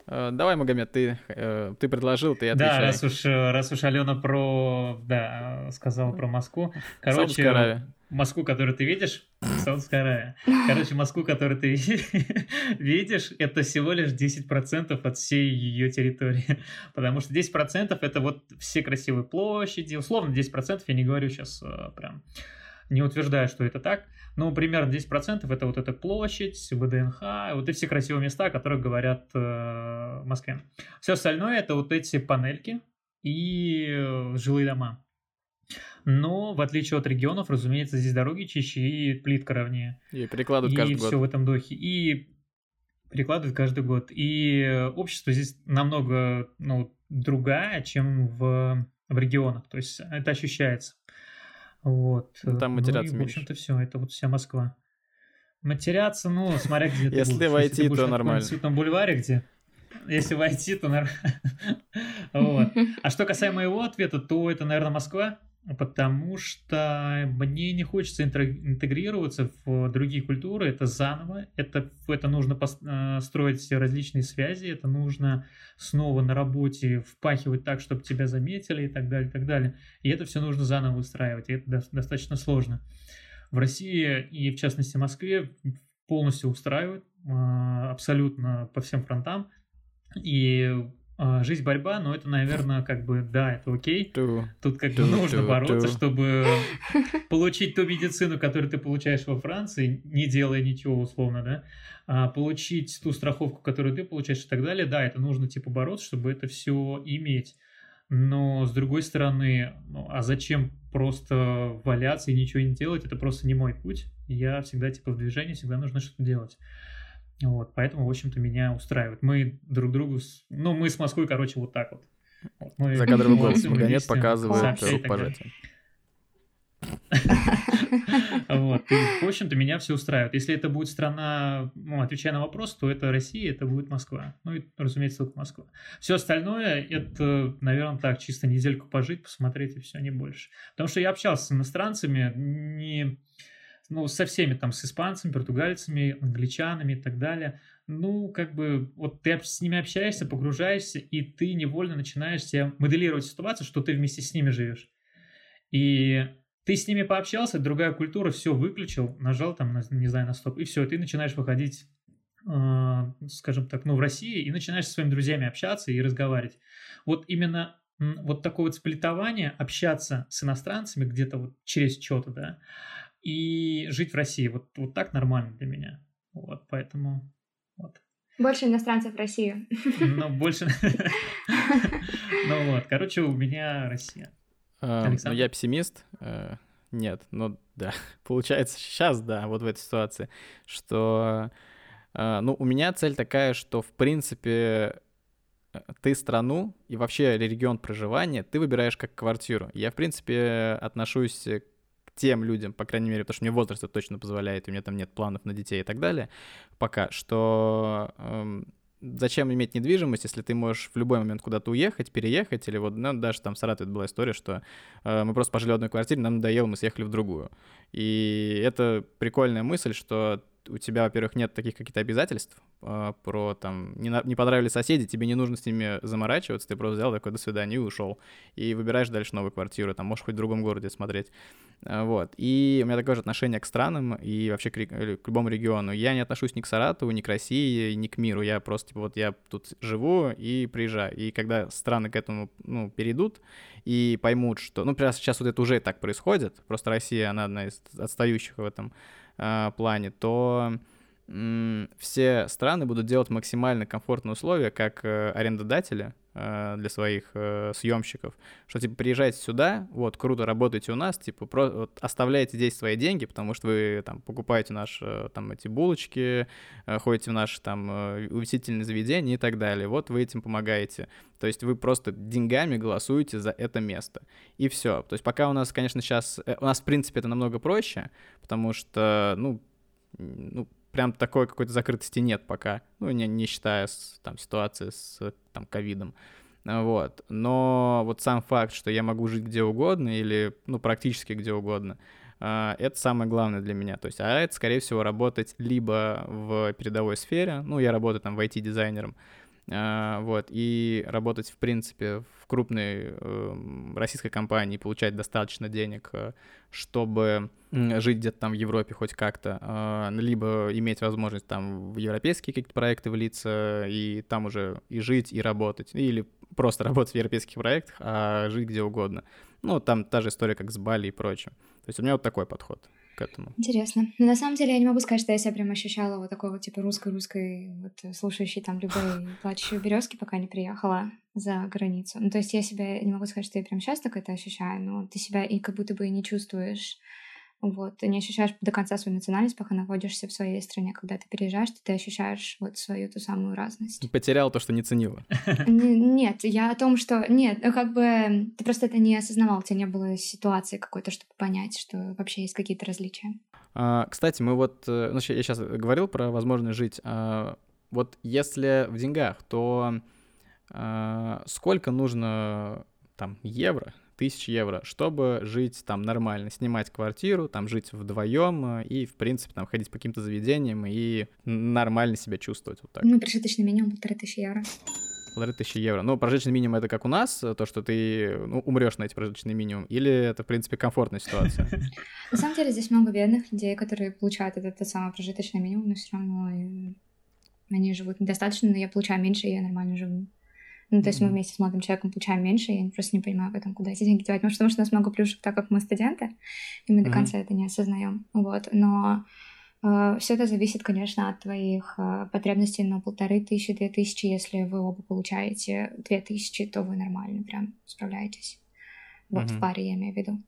давай, Магомед, ты, э, ты предложил, ты отвечай. Да, раз уж, раз уж Алена про, да, сказала про Москву. Короче, Москву, которую ты видишь, Саудовская Аравия. Короче, Москву, которую ты видишь, это всего лишь 10% от всей ее территории. Потому что 10% это вот все красивые площади. Условно 10%, я не говорю сейчас прям, не утверждаю, что это так. Ну, примерно 10% это вот эта площадь, ВДНХ, вот эти все красивые места, о которых говорят э, в Москве. Все остальное это вот эти панельки и э, жилые дома. Но, в отличие от регионов, разумеется, здесь дороги чище и плитка ровнее. И перекладывают каждый год. И все в этом духе. И перекладывают каждый год. И общество здесь намного ну, другая, чем в, в регионах. То есть это ощущается. Вот. Ну, там матерятся ну, и, в общем-то, все. Это вот вся Москва. Матеряться, ну, смотря где ты Если войти, то нормально. Если в бульваре, где... Если войти, то нормально. вот. А что касаемо моего ответа, то это, наверное, Москва потому что мне не хочется интегрироваться в другие культуры, это заново, это, это нужно э, строить различные связи, это нужно снова на работе впахивать так, чтобы тебя заметили и так далее, и так далее. И это все нужно заново выстраивать, и это достаточно сложно. В России и, в частности, в Москве полностью устраивает а, абсолютно по всем фронтам, и жизнь борьба, но это, наверное, как бы, да, это окей. Ту, Тут как ту, бы нужно ту, бороться, ту. чтобы получить ту медицину, которую ты получаешь во Франции, не делая ничего условно, да, а получить ту страховку, которую ты получаешь и так далее. Да, это нужно типа бороться, чтобы это все иметь. Но с другой стороны, ну, а зачем просто валяться и ничего не делать? Это просто не мой путь. Я всегда типа в движении, всегда нужно что-то делать. Вот, поэтому, в общем-то, меня устраивает. Мы друг другу, с... ну, мы с Москвой, короче, вот так вот. мы, Закадровый голос Магомед показывает рукопожатие. Вот. В общем-то, меня все устраивает. Если это будет страна, ну, отвечая на вопрос, то это Россия, это будет Москва. Ну и, разумеется, только Москва. Все остальное, это, наверное, так, чисто недельку пожить, посмотреть и все, не больше. Потому что я общался с иностранцами, не ну, со всеми там, с испанцами, португальцами, англичанами и так далее. Ну, как бы, вот ты с ними общаешься, погружаешься, и ты невольно начинаешь себе моделировать ситуацию, что ты вместе с ними живешь. И ты с ними пообщался, другая культура, все, выключил, нажал там, не знаю, на стоп, и все, ты начинаешь выходить, э, скажем так, ну, в России, и начинаешь со своими друзьями общаться и разговаривать. Вот именно вот такое вот сплетование, общаться с иностранцами где-то вот через что-то, да, и жить в России. Вот, вот так нормально для меня. Вот, поэтому вот. Больше иностранцев в Россию. Ну, больше... Ну вот, короче, у меня Россия. А, ну, я пессимист. Э, нет, ну да. Получается, сейчас, да, вот в этой ситуации, что... Э, ну, у меня цель такая, что, в принципе, ты страну и вообще регион проживания ты выбираешь как квартиру. Я, в принципе, отношусь тем людям, по крайней мере, потому что мне возраст это точно позволяет, и у меня там нет планов на детей и так далее, пока, что эм, зачем иметь недвижимость, если ты можешь в любой момент куда-то уехать, переехать, или вот, ну, даже там в Саратове была история, что э, мы просто пожили в одной квартире, нам надоело, мы съехали в другую. И это прикольная мысль, что у тебя, во-первых, нет таких каких-то обязательств э, про там не, на, не понравились соседи, тебе не нужно с ними заморачиваться, ты просто взял такой до свидания и ушел. И выбираешь дальше новую квартиру, там можешь хоть в другом городе смотреть. Э, вот. И у меня такое же отношение к странам и вообще к, к любому региону. Я не отношусь ни к Саратову, ни к России, ни к миру. Я просто, типа, вот я тут живу и приезжаю. И когда страны к этому, ну, перейдут и поймут, что... Ну, прямо сейчас вот это уже так происходит, просто Россия, она одна из отстающих в этом э, плане, то все страны будут делать максимально комфортные условия, как э, арендодатели. э, для своих э, съемщиков, что типа приезжайте сюда, вот круто работаете у нас, типа про, вот, оставляете здесь свои деньги, потому что вы там покупаете наши там эти булочки, ходите в наши там увеселительные заведения и так далее. Вот вы этим помогаете. То есть вы просто деньгами голосуете за это место. И все. То есть пока у нас, конечно, сейчас... У нас, в принципе, это намного проще, потому что, ну, ну, прям такой какой-то закрытости нет пока, ну, не, не считая с, там, ситуации с там, ковидом. Вот. Но вот сам факт, что я могу жить где угодно или, ну, практически где угодно, а, это самое главное для меня. То есть, а это, скорее всего, работать либо в передовой сфере, ну, я работаю там в IT-дизайнером, вот, и работать, в принципе, в крупной э, российской компании, получать достаточно денег, э, чтобы жить где-то там в Европе хоть как-то, э, либо иметь возможность там в европейские какие-то проекты влиться, и там уже и жить, и работать, или просто работать в европейских проектах, а жить где угодно. Ну, там та же история, как с Бали и прочим. То есть у меня вот такой подход к этому. Интересно. Но на самом деле я не могу сказать, что я себя прям ощущала вот такой вот типа русской-русской, вот слушающей там любые плачущие березки, пока не приехала за границу. Ну, то есть я себя не могу сказать, что я прям сейчас так это ощущаю, но ты себя и как будто бы и не чувствуешь вот, ты не ощущаешь до конца свою национальность, пока находишься в своей стране. Когда ты переезжаешь, то ты ощущаешь вот свою ту самую разность. Потерял то, что не ценила. Нет, я о том, что... Нет, ну как бы ты просто это не осознавал, у тебя не было ситуации какой-то, чтобы понять, что вообще есть какие-то различия. А, кстати, мы вот... Э, ну, я сейчас говорил про возможность жить. А, вот если в деньгах, то а, сколько нужно там евро тысяч евро, чтобы жить там нормально, снимать квартиру, там жить вдвоем э, и, в принципе, там ходить по каким-то заведениям и нормально себя чувствовать вот так. Ну, прожиточный минимум полторы тысячи евро. Полторы тысячи евро. Ну, прожиточный минимум это как у нас, то, что ты ну, умрешь на эти прожиточные минимум, или это, в принципе, комфортная ситуация? На самом деле здесь много бедных людей, которые получают этот самый прожиточный минимум, но все равно они живут недостаточно, но я получаю меньше, и я нормально живу. Ну, то есть мы вместе с молодым человеком получаем меньше, я просто не понимаю потом, куда эти деньги девать. Может, потому что у нас много плюшек, так как мы студенты, и мы до конца это не осознаем. Вот, но э, все это зависит, конечно, от твоих э, потребностей на полторы тысячи, две тысячи. Если вы оба получаете две тысячи, то вы нормально прям справляетесь. Вот, в паре я имею в виду.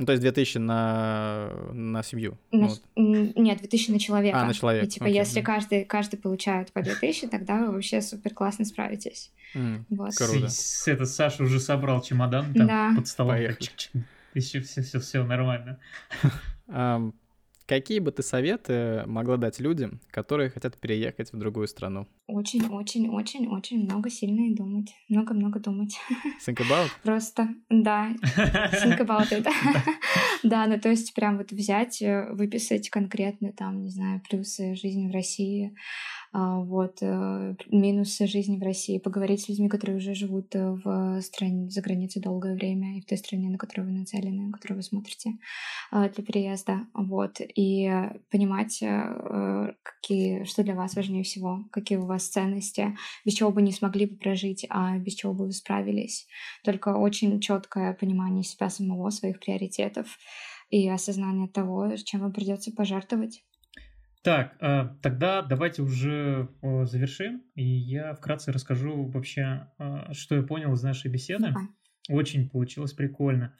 Ну, то есть 2000 на, на семью? На, ну, Нет, 2000 на человека. А, на человека. И, типа, Окей. если каждый, каждый получает по 2000, тогда вы вообще супер классно справитесь. Mm, вот. Круто. С, это Саша уже собрал чемодан там да. под столом. Еще все, все, все нормально. Какие бы ты советы могла дать людям, которые хотят переехать в другую страну? Очень, очень, очень, очень много сильно и думать. Много-много думать. Think about? Просто, да. Think about it. да, ну то есть прям вот взять, э, выписать конкретно там, не знаю, плюсы жизни в России, вот, э, минусы жизни в России, поговорить с людьми, которые уже живут э, в стране, за границей долгое время, и в той стране, на которую вы нацелены, на которую вы смотрите а, для переезда, вот, и понимать, э, какие, что для вас важнее всего, какие у вас ценности, без чего бы не смогли бы прожить, а без чего бы вы справились. Только очень четкое понимание себя самого, своих приоритетов и осознание того, чем вам придется пожертвовать. Так, а, тогда давайте уже завершим, и я вкратце расскажу вообще, а, что я понял из нашей беседы. Очень получилось прикольно.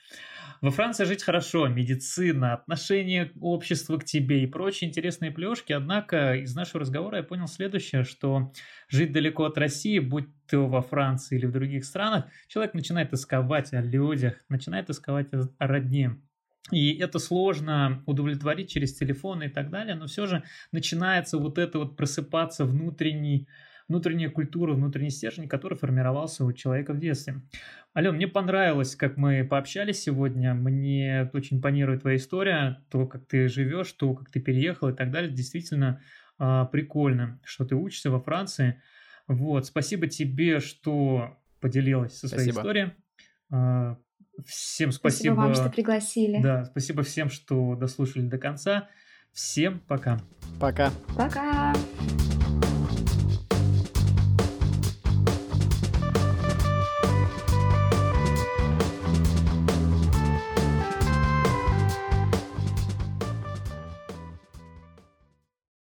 Во Франции жить хорошо, медицина, отношение общества к тебе и прочие интересные плешки. Однако из нашего разговора я понял следующее, что жить далеко от России, будь то во Франции или в других странах, человек начинает тосковать о людях, начинает тосковать о родне. И это сложно удовлетворить через телефоны и так далее, но все же начинается вот это вот просыпаться внутренний, внутренняя культура, внутренний стержень, который формировался у человека в детстве. Ален, мне понравилось, как мы пообщались сегодня. Мне очень импонирует твоя история, то, как ты живешь, то, как ты переехал и так далее. Действительно э, прикольно, что ты учишься во Франции. Вот, спасибо тебе, что поделилась со своей спасибо. историей. Всем спасибо. Спасибо вам, что пригласили. Да, спасибо всем, что дослушали до конца. Всем пока. Пока. Пока.